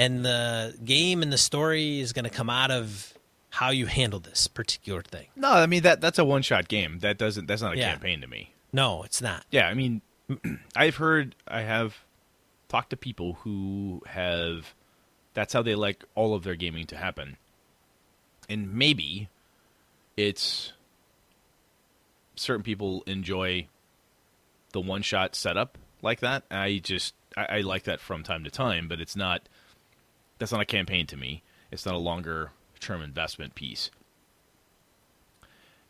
and the game and the story is going to come out of how you handle this particular thing. No, I mean that that's a one shot game. That doesn't that's not a Yeah. campaign to me. No, it's not. Yeah, I mean, I've heard, I have talked to people who have, that's how they like all of their gaming to happen. And maybe it's certain people enjoy the one shot setup like that. I just, I, I like that from time to time, but it's not, that's not a campaign to me. It's not a longer term investment piece.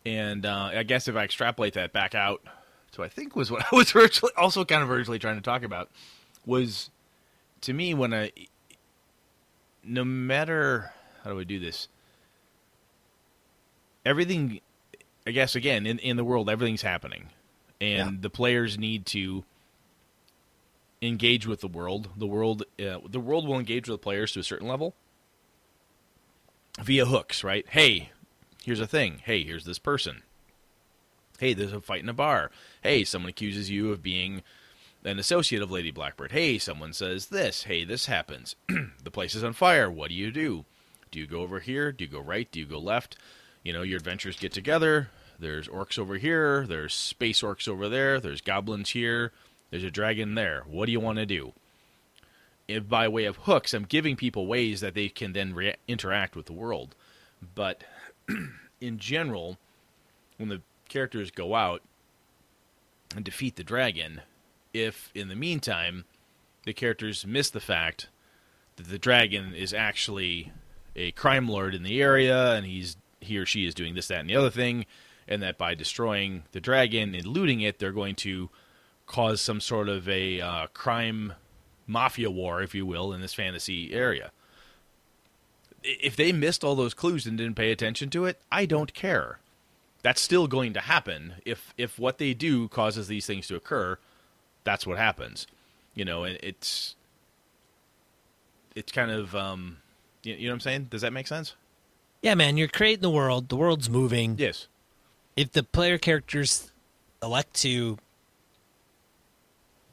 And uh, I guess if I extrapolate that back out so I think was what I was originally, also kind of originally trying to talk about was to me when I no matter how do I do this everything I guess again in in the world everything's happening and Yeah. the players need to engage with the world the world uh, the world will engage with the players to a certain level via hooks right hey here's a thing hey here's this person Hey, there's a fight in a bar. Hey, someone accuses you of being an associate of Lady Blackbird. Hey, someone says this. Hey, this happens. the place is on fire. What do you do? Do you go over here? Do you go right? Do you go left? You know, your adventures get together. There's orcs over here. There's space orcs over there. There's goblins here. There's a dragon there. What do you want to do? If by way of hooks, I'm giving people ways that they can then re- interact with the world. But in general, when the characters go out and defeat the dragon, if in the meantime the characters miss the fact that the dragon is actually a crime lord in the area and he's he or she is doing this, that, and the other thing, and that by destroying the dragon and looting it, they're going to cause some sort of a uh, crime mafia war, if you will, in this fantasy area. If they missed all those clues and didn't pay attention to it, I don't care that's still going to happen if if what they do causes these things to occur that's what happens you know and it's it's kind of um you, you know what i'm saying does that make sense Yeah, man, you're creating the world. The world's moving. yes If the player characters elect to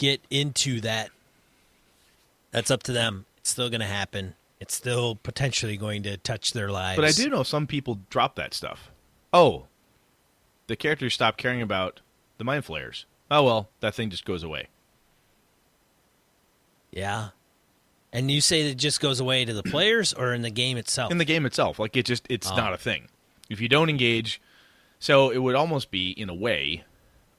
get into that, that's up to them. It's still going to happen. It's still potentially going to touch their lives. but i do know some people drop that stuff oh the characters stop caring about the mind flayers oh well that thing just goes away Yeah. And you say that it just goes away to the players or in the game itself? in the game itself. Like it just it's Oh. not a thing. If you don't engage, so it would almost be in a way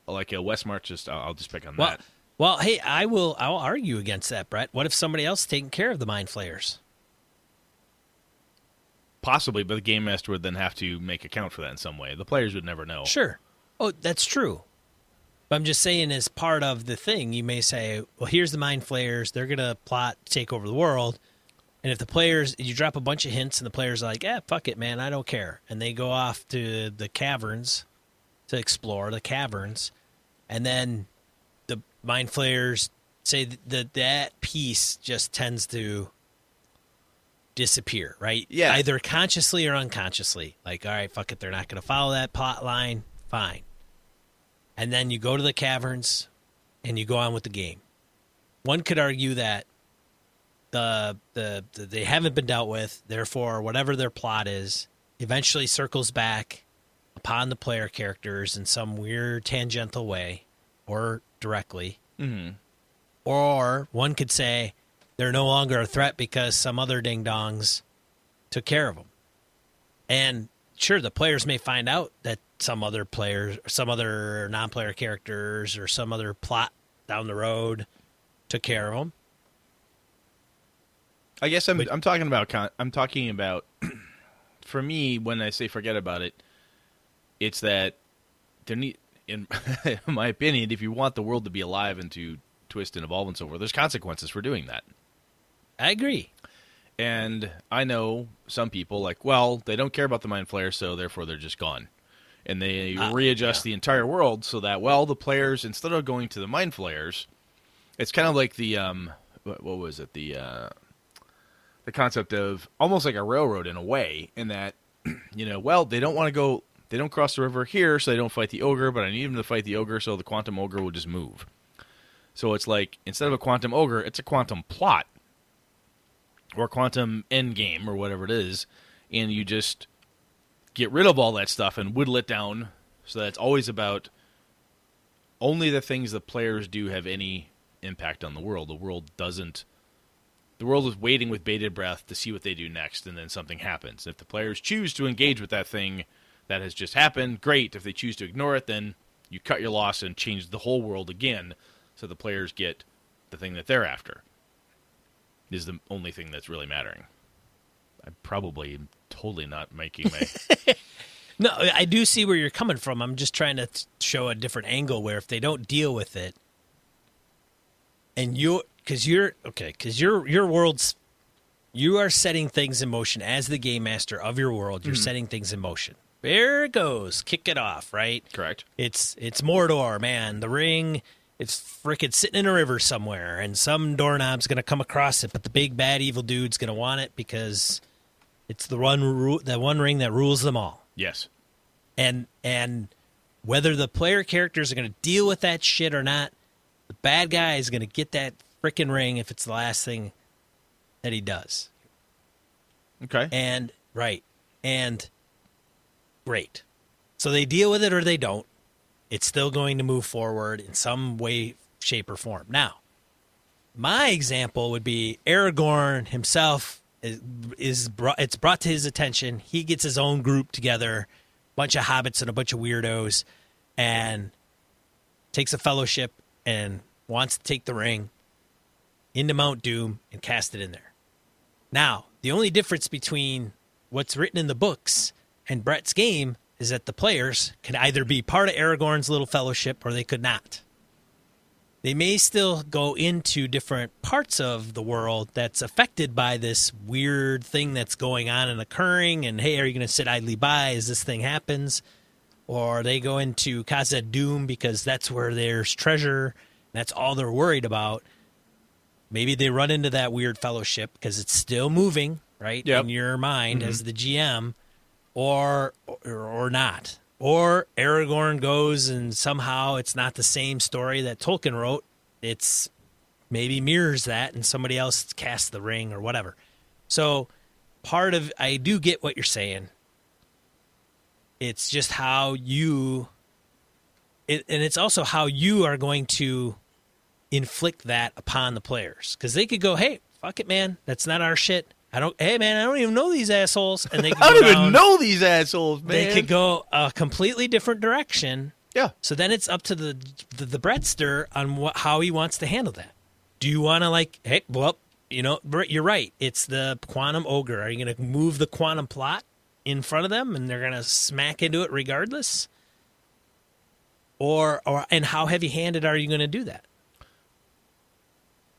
like a West March. Just I'll just pick on well, that. Well, hey, I will. I'll argue against that, Brett. What if somebody else is taking care of the mind flayers? Possibly, but the game master would then have to make account for that in some way. The players would never know. Sure. Oh, that's true. But I'm just saying, as part of the thing, you may say, well, here's the mind flayers. They're going to plot to take over the world. And if the players, you drop a bunch of hints and the players are like, yeah, fuck it, man, I don't care. And they go off to the caverns to explore the caverns. And then the mind flayers say that that, piece just tends to disappear, right? Yeah. Either consciously or unconsciously. Like, all right, fuck it, they're not going to follow that plot line. Fine. And then you go to the caverns and you go on with the game. One could argue that the, the the they haven't been dealt with, therefore whatever their plot is eventually circles back upon the player characters in some weird tangential way or directly. hmm Or one could say they're no longer a threat because some other ding dongs took care of them. And sure, the players may find out that some other players, some other non player characters, or some other plot down the road took care of them. I guess I'm But- I'm talking about I'm talking about for me when I say forget about it, it's that there need in my opinion, if you want the world to be alive and to twist and evolve and so forth, there's consequences for doing that. I agree. And I know some people like, well, they don't care about the mind flayer, so therefore they're just gone. And they Ah, readjust yeah. the entire world so that, well, the players instead of going to the mind flayers, it's kind of like the um, what, what was it the uh, the concept of almost like a railroad in a way, in that you know, well, they don't want to go, they don't cross the river here, so they don't fight the ogre, but I need them to fight the ogre, so the quantum ogre will just move. So it's like, instead of a quantum ogre, it's a quantum plot or quantum endgame or whatever it is, and you just get rid of all that stuff and whittle it down so that it's always about only the things the players do have any impact on the world. The world doesn't. The world is waiting with bated breath to see what they do next, and then something happens. If the players choose to engage with that thing that has just happened, great. If they choose to ignore it, then you cut your loss and change the whole world again, so the players get the thing that they're after. Is the only thing that's really mattering. I'm probably totally not making my No, I do see where you're coming from. I'm just trying to show a different angle where if they don't deal with it, and you, because you're okay, because your your world's, you are setting things in motion as the game master of your world. You're mm-hmm. setting things in motion. There it goes. Kick it off, right? correct. It's it's Mordor, man. The ring. It's frickin' sitting in a river somewhere, and some doorknob's gonna come across it, but the big bad evil dude's gonna want it because it's the one ru- the one ring that rules them all Yes. and and whether the player characters are to deal with that shit or not, the bad guy is to get that freaking ring if it's the last thing that he does. Okay. And right, and great. So they deal with it or they don't. It's still going to move forward in some way, shape, or form. Now, my example would be Aragorn himself is, brought, it's brought to his attention. He gets his own group together, bunch of hobbits and a bunch of weirdos, and takes a fellowship and wants to take the ring into Mount Doom and cast it in there. Now, the only difference between what's written in the books and Brett's game is that the players can either be part of Aragorn's little fellowship or they could not. They may still go into different parts of the world that's affected by this weird thing that's going on and occurring. And hey, are you going to sit idly by as this thing happens? Or they go into Khazad-dûm because that's where there's treasure. That's all they're worried about. Maybe they run into that weird fellowship because it's still moving, right? Yep. In your mind mm-hmm. as the GM, or, or not. Or Aragorn goes and somehow it's not the same story that Tolkien wrote. It's maybe mirrors that and somebody else casts the ring or whatever. So part of I do get what you're saying. It's just how you it, and it's also how you are going to inflict that upon the players because they could go, "Hey, fuck it, man, that's not our shit." I don't. Hey, man, I don't even know these assholes, and they I don't even know these assholes, man. They could go a completely different direction. Yeah. So then it's up to the the, the on what how he wants to handle that. Do you want to like, hey, well, you know, you're right. It's the quantum ogre. Are you going to move the quantum plot in front of them, and they're going to smack into it regardless? Or or and how heavy handed are you going to do that?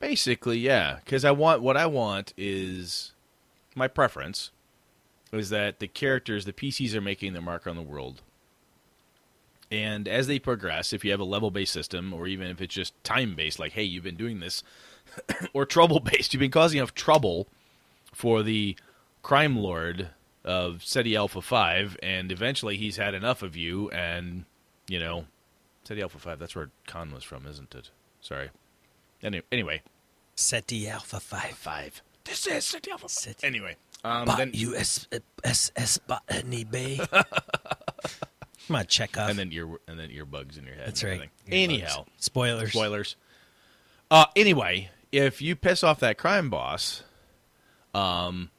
Basically, yeah. Because I want what I want is my preference is that the characters, the PCs, are making their mark on the world. And as they progress, if you have a level based system, or even if it's just time based, like, hey, you've been doing this, or trouble based, you've been causing enough trouble for the crime lord of Ceti Alpha 5, and eventually he's had enough of you, and, you know, Ceti Alpha 5, that's where Khan was from, isn't it? Sorry. Any- Anyway, Ceti Alpha Five. five. This is Alpha 5. SETI. Anyway, um, Bot then, US SS Botany Bay. Come on, Chekov. and then ear and then earbuds in your head. That's right. Anyhow, spoilers. spoilers. Uh, anyway, if you piss off that crime boss, um,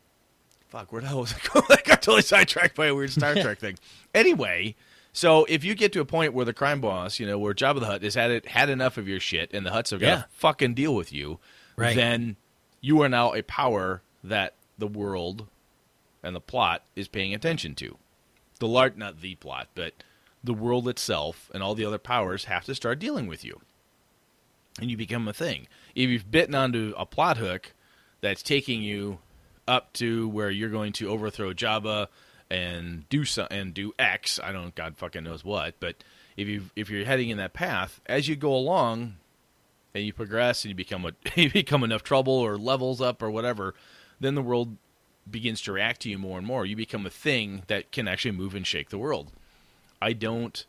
fuck, where the hell was I going? I got totally sidetracked by a weird Star Trek thing. Anyway, so if you get to a point where the crime boss, you know, where Jabba the Hutt has had it had enough of your shit, and the Hutts have got Yeah. to fucking deal with you, Right. then you are now a power that the world and the plot is paying attention to. The large, not the plot, but the world itself and all the other powers have to start dealing with you and you become a thing. If you've bitten onto a plot hook that's taking you up to where you're going to overthrow Jabba and do so, and do X, I don't God fucking knows what, but if you if you're heading in that path, as you go along and you progress and you become a you become enough trouble or levels up or whatever, then the world begins to react to you more and more, you become a thing that can actually move and shake the world. I don't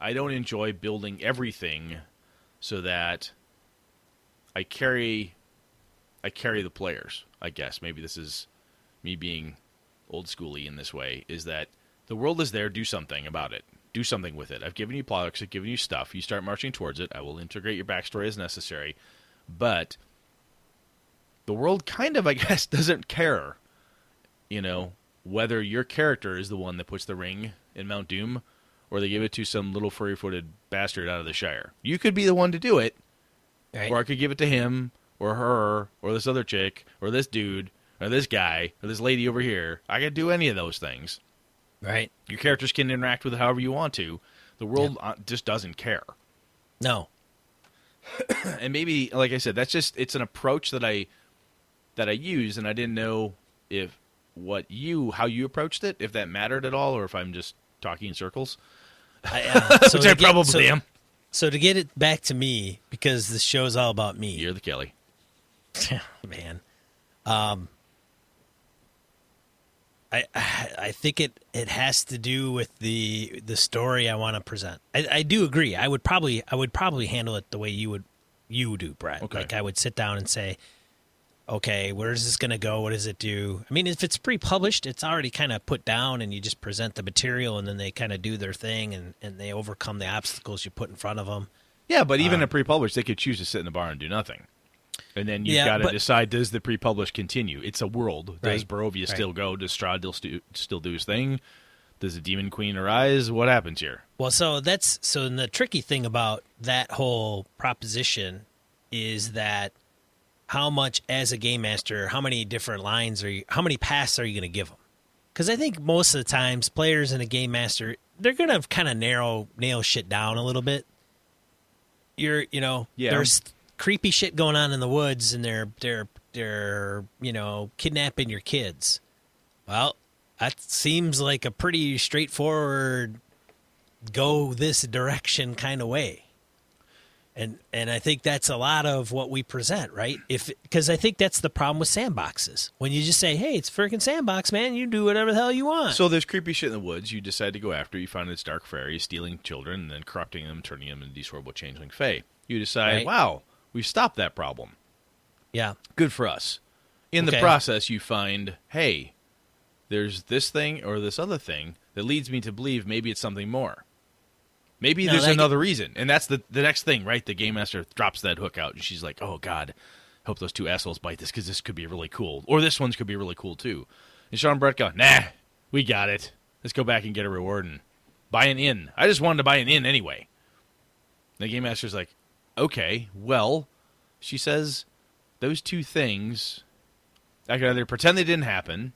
I don't enjoy building everything so that I carry I carry the players. I guess maybe this is me being old schooly in this way is that the world is there, do something about it. Do something with it. I've given you products, I've given you stuff. You start marching towards it. I will integrate your backstory as necessary. But the world kind of, I guess, doesn't care, you know, whether your character is the one that puts the ring in Mount Doom or they give it to some little furry footed bastard out of the Shire. You could be the one to do it, Right. or I could give it to him or her or this other chick or this dude or this guy or this lady over here. I could do any of those things. Right. Your characters can interact with it however you want to. The world uh, just doesn't care. No. And maybe, like I said, that's just it's an approach that I that I use, and I didn't know if what you how you approached it, if that mattered at all, or if I'm just talking in circles, I, uh, so which I get- probably so, am. So to get it back to me, because this show's all about me. You're the Kelly. man. Um, I I think it it has to do with the the story I want to present. I, I do agree. I would probably I would probably handle it the way you would you do, Brett. Okay. Like I would sit down and say, okay, where is this going to go? What does it do? I mean, if it's pre-published, it's already kind of put down, and you just present the material, and then they kind of do their thing, and and they overcome the obstacles you put in front of them. Yeah, but even Um, a pre-published, they could choose to sit in the bar and do nothing. And then you've Yeah, got to but- decide: does the pre-published continue? It's a world. Does Right, Barovia right. still go? Does Strahd still, stu- still do his thing? Does the Demon Queen arise? What happens here? Well, so that's so the tricky thing about that whole proposition is that how much as a game master, how many different lines are you, how many paths are you going to give them? Because I think most of the times players and a game master, they're going to kind of narrow nail shit down a little bit. You're, you know, Yeah. there's creepy shit going on in the woods, and they're they're they're you know kidnapping your kids. Well, that seems like a pretty straightforward go this direction kind of way. And and I think that's a lot of what we present, right? If because I think that's the problem with sandboxes. When you just say, "Hey, it's a freaking sandbox, man. You do whatever the hell you want." So there's creepy shit in the woods. You decide to go after. You find this dark fairy stealing children and then corrupting them, turning them into these horrible changeling fae. You decide, Right. wow, we've stopped that problem. yeah, Good for us. In the process, you find, hey, there's this thing or this other thing that leads me to believe maybe it's something more. Maybe No, there's another reason, and that's the the next thing, right? The game master drops that hook out, and she's like, "Oh God, hope those two assholes bite this because this could be really cool, or this one's could be really cool too." And Sean Brett go, "Nah, we got it. Let's go back and get a reward and buy an inn. I just wanted to buy an inn anyway." The game master's like, "Okay, well," she says, "those two things, I can either pretend they didn't happen,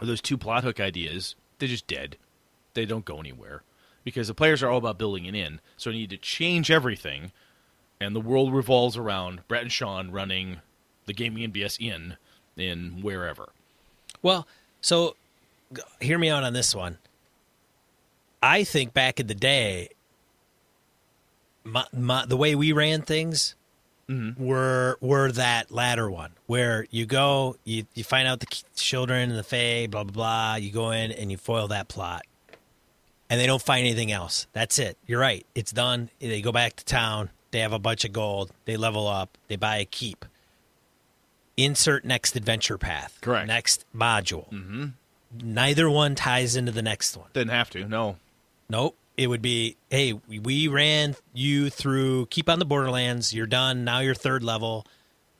or those two plot hook ideas, they're just dead. They don't go anywhere." because the players are all about building an inn. So I need to change everything, and the world revolves around Brett and Sean running the Gaming and BS Inn in wherever. Well, so hear me out on this one. I think back in the day, my, my, the way we ran things were were that latter one where you go, you you find out the children and the fae, blah blah blah. You go in and you foil that plot, and they don't find anything else. That's it. You're right. It's done. They go back to town. They have a bunch of gold. They level up. They buy a keep. Insert next adventure path. Correct. Next module. Mm-hmm. Neither one ties into the next one. Didn't have to, no. Nope. It would be, hey, we- ran you through Keep on the Borderlands. You're done. Now you're third level.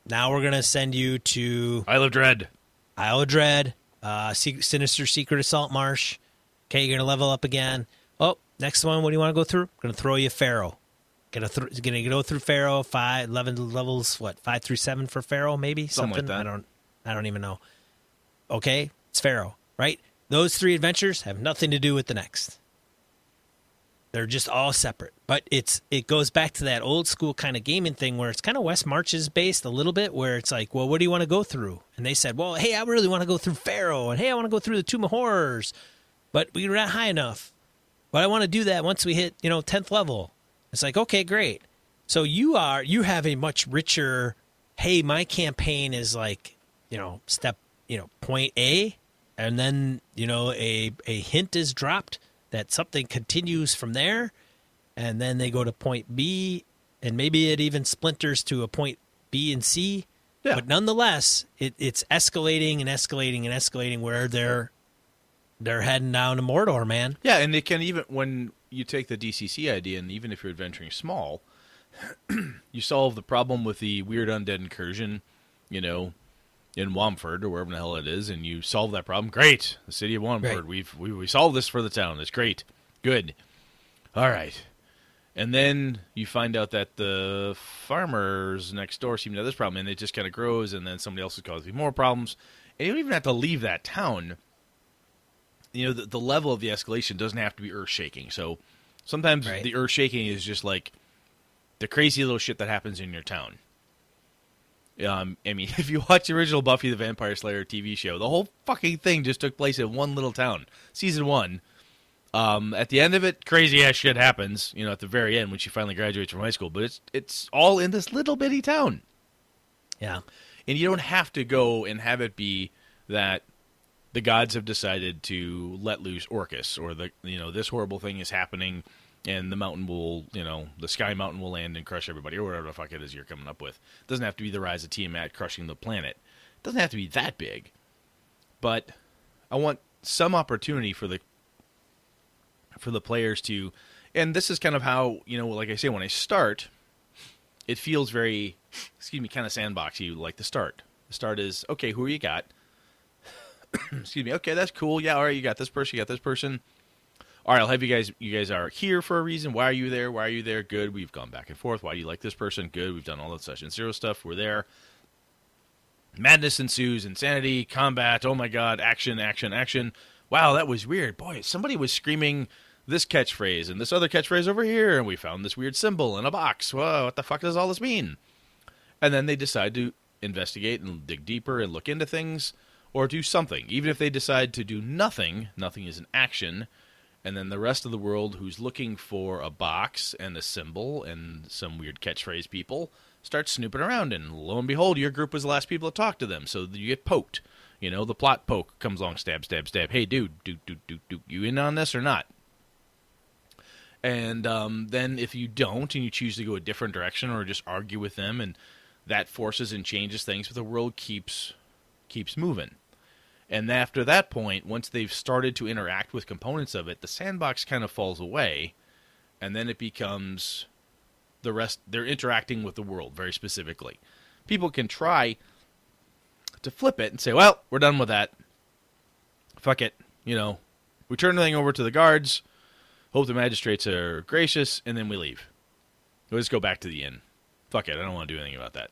Now we're gonna send you to Isle of Dread. Isle of Dread, uh, Sinister Secret of Saltmarsh. Okay, you're gonna level up again. Oh, next one. What do you want to go through? gonna throw you Pharaoh. Gonna th- gonna go through Pharaoh. Five, 11 levels. What five through seven for Pharaoh? Maybe Something like that. I don't. I don't even know. Okay, it's Pharaoh, right? Those three adventures have nothing to do with the next. They're just all separate. But it's it goes back to that old school kind of gaming thing where it's kind of West Marches based a little bit, where it's like, well, what do you want to go through? And they said, well, hey, I really want to go through Pharaoh, and hey, I want to go through the Tomb of Horrors, but we're not high enough. But I want to do that once we hit, you know, tenth level. It's like, okay, great. So you are you have a much richer hey, my campaign is like, you know, step, you know, point A, and then, you know, a, a hint is dropped that something continues from there, and then they go to point B, and maybe it even splinters to a point B and C. Yeah. But nonetheless, it, it's escalating and escalating and escalating where they're they're heading down to Mordor, man. Yeah, and it can even when you take the DCC idea, and even if you're adventuring small, you solve the problem with the weird undead incursion, you know, in Wamford or wherever the hell it is, and you solve that problem. Great, the city of Wamford. Right. We've we, we solved this for the town. It's great, good. All right, and then you find out that the farmers next door seem to have this problem, and it just kind of grows, and then somebody else is causing more problems, and you don't even have to leave that town you know the, the level of the escalation doesn't have to be earth shaking. So sometimes Right. the earth shaking is just like the crazy little shit that happens in your town. Um, I mean, if you watch the original Buffy the Vampire Slayer TV show, the whole fucking thing just took place in one little town. Season one. Um, at the end of it, crazy ass shit happens. You know, at the very end when she finally graduates from high school, but it's it's all in this little bitty town Yeah. and you don't have to go and have it be that the gods have decided to let loose Orcus or the you know this horrible thing is happening and the mountain will you know the sky mountain will land and crush everybody or whatever the fuck it is you're coming up with. It doesn't have to be the rise of Tiamat crushing the planet. It doesn't have to be that big. But I want some opportunity for the for the players to and this is kind of how, you know, like I say when I start it feels very excuse me, kind of sandboxy like the start. The start is okay, who you got? excuse me. Okay, that's cool. Yeah, all right, you got this person, you got this person. All right, I'll have you guys. You guys are here for a reason. Why are you there? Why are you there? Good. We've gone back and forth. Why do you like this person? Good. We've done all the session zero stuff. We're there. Madness ensues. Insanity. Combat. Oh my god. Action. Action. Action. Wow, that was weird. Boy, somebody was screaming this catchphrase and this other catchphrase over here, and we found this weird symbol in a box. Whoa, what the fuck does all this mean? And then they decide to investigate and dig deeper and look into things or do something. Even if they decide to do nothing, nothing is an action. And then the rest of the world who's looking for a box and a symbol and some weird catchphrase people start snooping around. And lo and behold, your group was the last people to talk to them. So you get poked. You know, the plot poke comes along, stab, stab, stab. Hey, dude, dude, dude, dude, dude, you in on this or not? And um, then if you don't and you choose to go a different direction or just argue with them and that forces and changes things, but the world keeps keeps moving. And after that point, once they've started to interact with components of it, the sandbox kind of falls away, and then it becomes the rest. They're interacting with the world very specifically. People can try to flip it and say, "Well, we're done with that. Fuck it." You know, we turn the thing over to the guards. Hope the magistrates are gracious, and then we leave. Just go back to the inn. Fuck it, I don't want to do anything about that.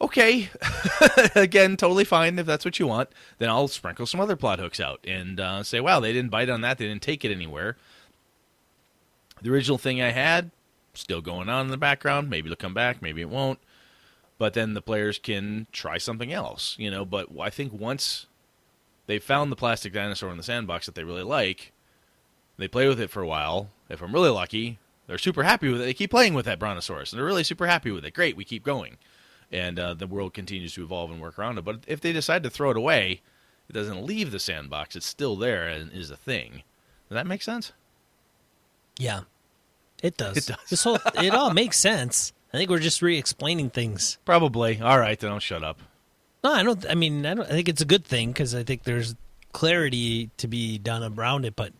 Okay, again, totally fine if that's what you want. Then I'll sprinkle some other plot hooks out and uh, say, "Wow, they didn't bite on that. They didn't take it anywhere." The original thing I had still going on in the background. Maybe it'll come back. Maybe it won't. But then the players can try something else, you know. But I think once they found the plastic dinosaur in the sandbox that they really like, they play with it for a while. If I'm really lucky, they're super happy with it. They keep playing with that brontosaurus, and they're really super happy with it. Great, we keep going, and uh, the world continues to evolve and work around it. But if they decide to throw it away, it doesn't leave the sandbox. It's still there and is a thing. Does that make sense? Yeah, it does. It does. This whole it all makes sense. I think we're just re-explaining things. Probably. All right, then I'll shut up. No, I don't. I mean, I don't. I think it's a good thing because I think there's clarity to be done around it. But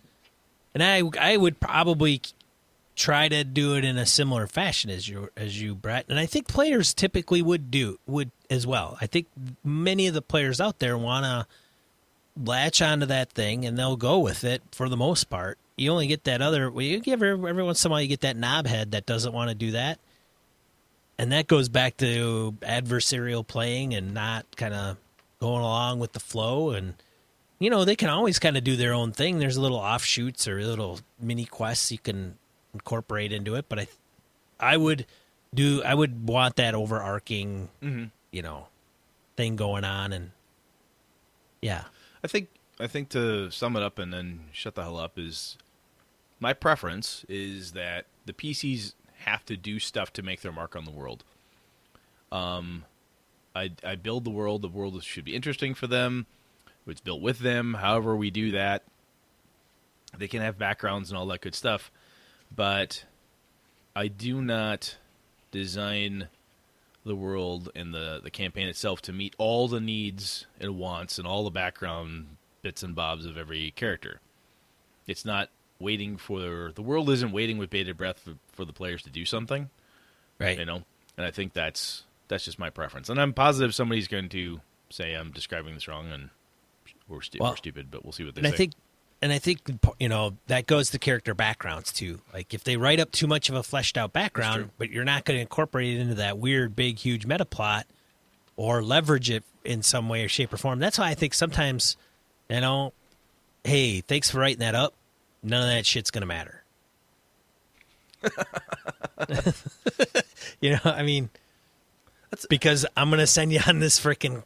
and I, I would probably try to do it in a similar fashion as you, as you, Brett. And I think players typically would do would as well. I think many of the players out there want to latch onto that thing and they'll go with it for the most part. You only get that other. Well, you give every, every once in a while you get that knobhead that doesn't want to do that, and that goes back to adversarial playing and not kind of going along with the flow. And you know they can always kind of do their own thing. There's little offshoots or little mini quests you can incorporate into it. But I, I would do. I would want that overarching, Mm-hmm. you know, thing going on. And yeah, I think I think to sum it up and then shut the hell up is my preference is that the PCs have to do stuff to make their mark on the world. Um, I I build the world. The world should be interesting for them. It's built with them. However, we do that. They can have backgrounds and all that good stuff, but I do not design the world and the the campaign itself to meet all the needs and wants and all the background bits and bobs of every character. It's not waiting for the world isn't waiting with bated breath for, for the players to do something, Right. you know. And I think that's that's just my preference. And I'm positive somebody's going to say I'm describing this wrong and we're, stu- Well, we're stupid, but we'll see what they and say. I think, and I think you know that goes to character backgrounds too. Like if they write up too much of a fleshed out background, but you're not going to incorporate it into that weird, big, huge meta plot or leverage it in some way or shape or form. That's why I think sometimes, you know, hey, thanks for writing that up. None of that shit's going to matter. you know, I mean, That's- because I'm going to send you on this freaking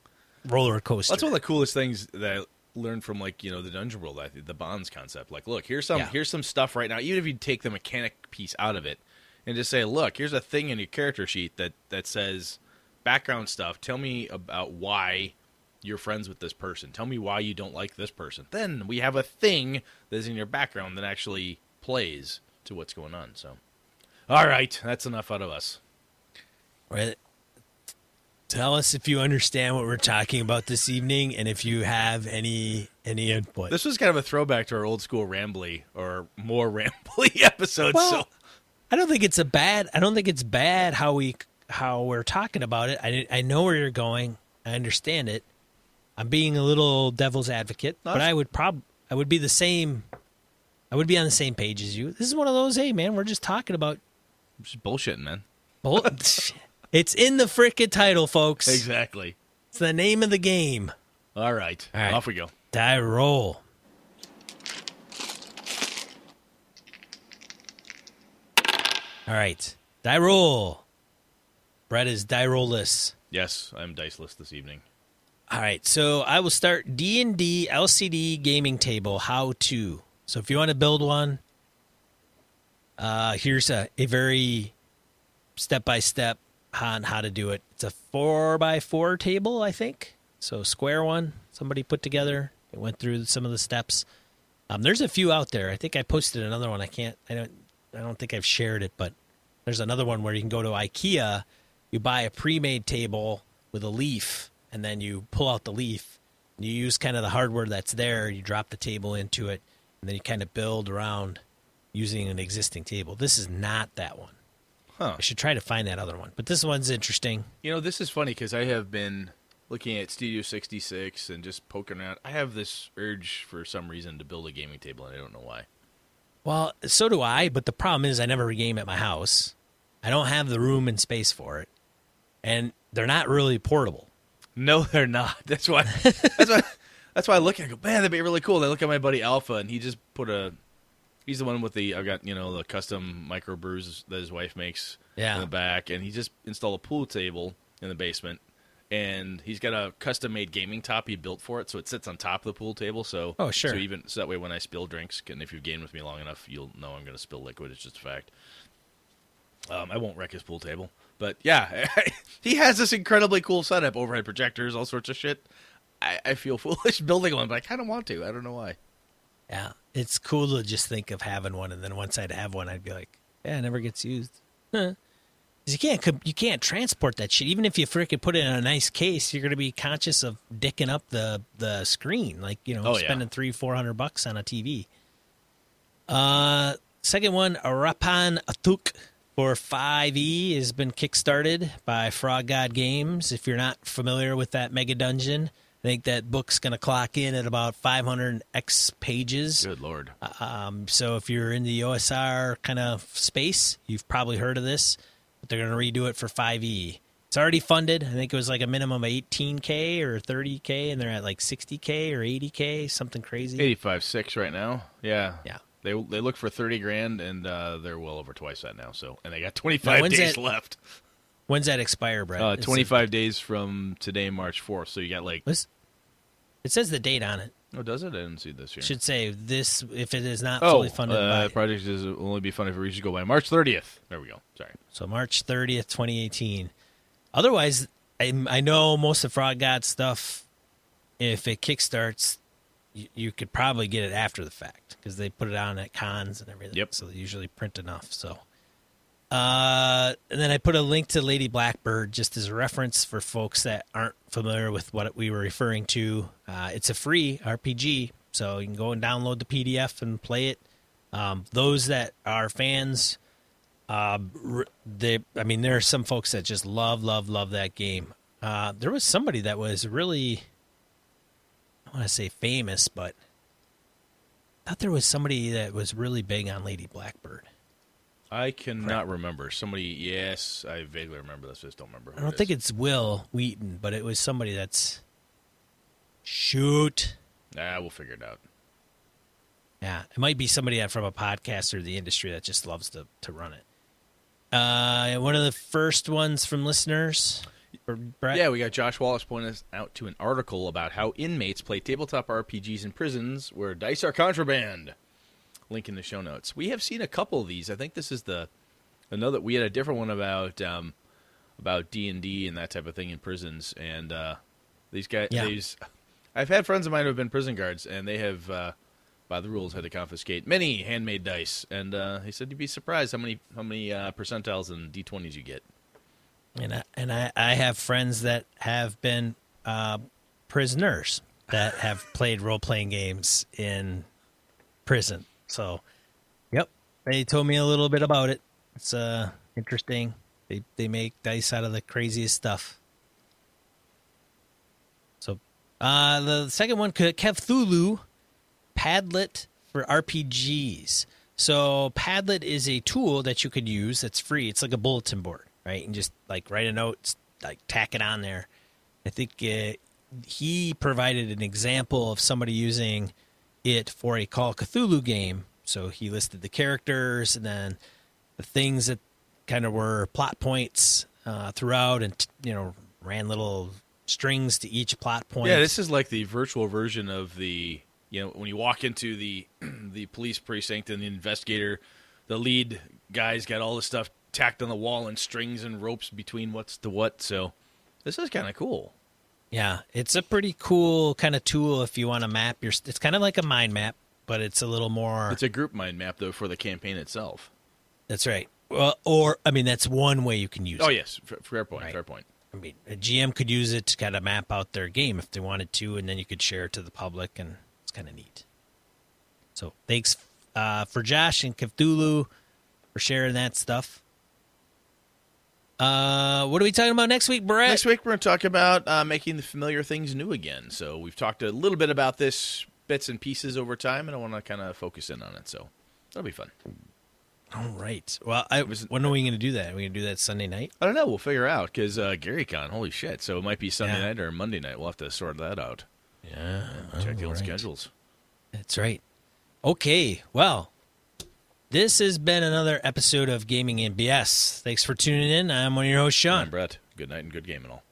roller coaster. That's one of the coolest things that I learned from like you know the dungeon world. I think the bonds concept. Like, look, here's some Yeah. here's some stuff right now. Even if you take the mechanic piece out of it and just say, look, here's a thing in your character sheet that that says background stuff. Tell me about why you're friends with this person. Tell me why you don't like this person. Then we have a thing that's in your background that actually plays to what's going on. So, all right, that's enough out of us. Right. Tell us if you understand what we're talking about this evening, and if you have any any input. This was kind of a throwback to our old school rambly or more rambly episodes. well, so I don't think it's a bad. I don't think it's bad how we how we're talking about it. I I know where you're going. I understand it. I'm being a little devil's advocate, No, but I would prob I would be the same. I would be on the same page as you. This is one of those. Hey, man, we're just talking about. just bullshitting, man. Bull- it's in the frickin' title, folks. Exactly. It's the name of the game. All right. All right. Off we go. Die roll. All right. Die roll. Brett is die rollless. Yes, I'm diceless this evening. All right. So I will start D&D LCD gaming table how to. So if you want to build one, uh, here's a, a very step by step on how to do it. It's a four by four table, I think. So square one, somebody put together. It went through some of the steps. Um, there's a few out there. I think I posted another one. I can't. I don't. I don't think I've shared it, but there's another one where you can go to IKEA. You buy a pre-made table with a leaf, and then you pull out the leaf. You use kind of the hardware that's there. You drop the table into it, and then you kind of build around using an existing table. This is not that one. Huh. I should try to find that other one. But this one's interesting. You know, this is funny because I have been looking at Studio 66 and just poking around. I have this urge for some reason to build a gaming table, and I don't know why. Well, so do I, but the problem is I never game at my house. I don't have the room and space for it. And they're not really portable. No, they're not. That's why. That's why. That's why I look and I go, man, that'd be really cool. And I look at my buddy Alpha, and he just put a. He's the one with the. I've got you know the custom micro brews that his wife makes Yeah. in the back, and he just installed a pool table in the basement, and he's got a custom made gaming top he built for it, so it sits on top of the pool table. So Oh, sure. So even so that way, when I spill drinks, and if you've gamed with me long enough, you'll know I'm going to spill liquid. It's just a fact. Um, I won't wreck his pool table, but yeah, he has this incredibly cool setup: overhead projectors, all sorts of shit. I, I feel foolish building one, but I kind of want to. I don't know why. Yeah. It's cool to just think of having one, and then once I'd have one, I'd be like, yeah, it never gets used. Huh. You can't you can't transport that shit. Even if you frickin' put it in a nice case, you're gonna be conscious of dicking up the the screen, like you know, Oh, yeah. spending three four hundred bucks on a TV. Uh, second one, Rappan Athuk for 5e has been kickstarted by Frog God Games. If you're not familiar with that mega dungeon, I think that book's gonna clock in at about 500 X pages. Good lord. Um, so if you're in the OSR kind of space, you've probably heard of this, but they're going to redo it for 5e. It's already funded. I think it was like a minimum of 18k or 30k, and they're at like 60k or 80k, something crazy. Eighty-five six right now. Yeah. Yeah. They they look for thirty grand, and uh, they're well over twice that now. So, and they got twenty-five when's days that- left. When's that expire, Brett? Uh, It's a- twenty-five days from today, March fourth. So you got like. What's- it says the date on it. Oh, does it? I didn't see this here. Should say this if it is not oh, fully funded uh, by. project is will only be funded if it reaches go by March thirtieth. There we go. Sorry. So March 30th, 2018. otherwise, I, I know most of Frog God stuff. If it kickstarts, you, you could probably get it after the fact because they put it on at cons and everything. Yep. So they usually print enough. So, uh, and then I put a link to Lady Blackbird just as a reference for folks that aren't familiar with what we were referring to. Uh, it's a free RPG, so you can go and download the PDF and play it. Um, those that are fans, uh, they, I mean, there are some folks that just love, love, love that game. Uh, there was somebody that was really, I want to say famous, but I thought there was somebody that was really big on Lady Blackbird. I cannot remember. Somebody, yes, I vaguely remember this. I just don't remember. I don't it think it's Wil Wheaton, but it was somebody that's shoot. Ah, we'll figure it out. Yeah, it might be somebody that from a podcast or the industry that just loves to to run it. Uh, one of the first ones from listeners. Yeah, we got Josh Wallace pointing us out to an article about how inmates play tabletop RPGs in prisons where dice are contraband. Link in the show notes. We have seen a couple of these. I think this is the another. We had a different one about um, about D and D and that type of thing in prisons, and uh, these guys. Yeah. These, I've had friends of mine who have been prison guards, and they have, uh, by the rules, had to confiscate many handmade dice. And uh, he said you'd be surprised how many how many uh, percentiles and D twenties you get. and I, and I, I have friends that have been uh, prisoners that have played role playing games in prison. So, yep, they told me a little bit about it. It's uh interesting. They they make dice out of the craziest stuff. So, uh, the second one, Cthulhu Padlet for RPGs. So Padlet is a tool that you could use that's free. It's like a bulletin board, right? And just like write a note, like tack it on there. I think uh, he provided an example of somebody using it for a Call Cthulhu game. So he listed the characters and then the things that kind of were plot points uh, throughout, and you know ran little strings to each plot point. Yeah, this is like the virtual version of the you know when you walk into the the police precinct and the investigator, the lead guy's got all the stuff tacked on the wall and strings and ropes between what's to what. So this is kind of cool. Yeah, it's a pretty cool kind of tool if you want to map your. It's kind of like a mind map, but it's a little more. It's a group mind map though for the campaign itself. that's right. Well, or I mean, that's one way you can use. Oh it. Oh yes, fair point. Right. Fair point. I mean, a GM could use it to kind of map out their game if they wanted to, and then you could share it to the public, and it's kind of neat. So thanks uh, for Josh and Cthulhu for sharing that stuff. Uh, what are we talking about next week, Brett? Next week we're going to talk about uh, making the familiar things new again. So we've talked a little bit about this bits and pieces over time, and I want to kind of focus in on it. So that'll be fun. All right. Well, I, was- when are we going to do that? Are we going to do that Sunday night? I don't know. We'll figure out because uh, GaryCon, holy shit! So it might be Sunday Yeah. night or Monday night. We'll have to sort that out. Yeah. Check the old right. schedules. That's right. Okay. Well, this has been another episode of Gaming and BS. Thanks for tuning in. I'm one of your hosts, Shawn. I'm Brett. Good night and good game and all.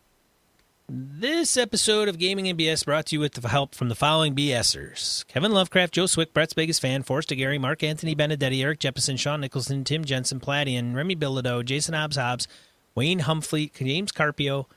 This episode of Gaming and BS brought to you with the help from the following BSers Kevin Lovecraft, Joe Swick, Brett's biggest fan, Forrest Gary, Mark Anthony Benedetti, Eric Jeppesen, Sean Nicholson, Tim Jensen, Pladian, Remy Bilodeau, Jason Hobbs Hobbs, Wayne Humphrey, James Carpio,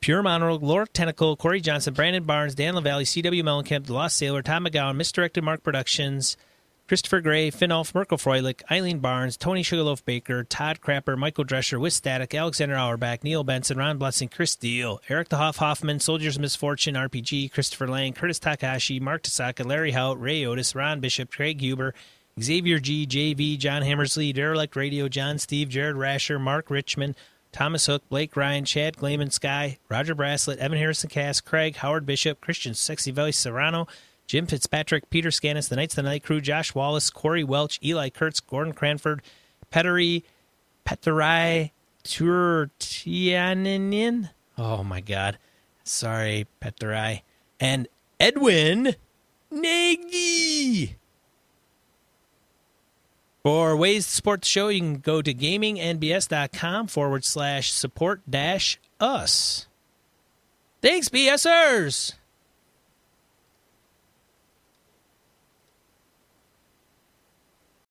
Pure Monroe, Laura Tentacle, Corey Johnson, Brandon Barnes, Dan LaValle, C.W. Mellencamp, The Lost Sailor, Tom McGowan, Misdirected Mark Productions, Christopher Gray, Finnolf, Mirko Froelich, Eileen Barnes, Tony Sugarloaf Baker, Todd Crapper, Michael Drescher, With Static, Alexander Auerbach, Neil Benson, Ron Blessing, Chris Steele, Eric the Hoff Hoffman, Soldiers of Misfortune, RPG, Christopher Lang, Curtis Takahashi, Mark Tasaka, Larry Hout, Ray Otis, Ron Bishop, Craig Huber, Xavier G, JV, John Hammersley, Derelict Radio, John Steve, Jared Rasher, Mark Richmond, Thomas Hook, Blake Ryan, Chad Glayman Sky, Roger Braslett, Evan Harrison Cass, Craig, Howard Bishop, Christian Sexy Voice Serrano, Jim Fitzpatrick, Peter Scanis, The Knights of the Night Crew, Josh Wallace, Corey Welch, Eli Kurtz, Gordon Cranford, Pettery, Petterai Turtianinin. Oh my God. Sorry, Petterai. And Edwin Nagy. For ways to support the show, you can go to gamingnbs.com forward slash support dash us. Thanks, BSers!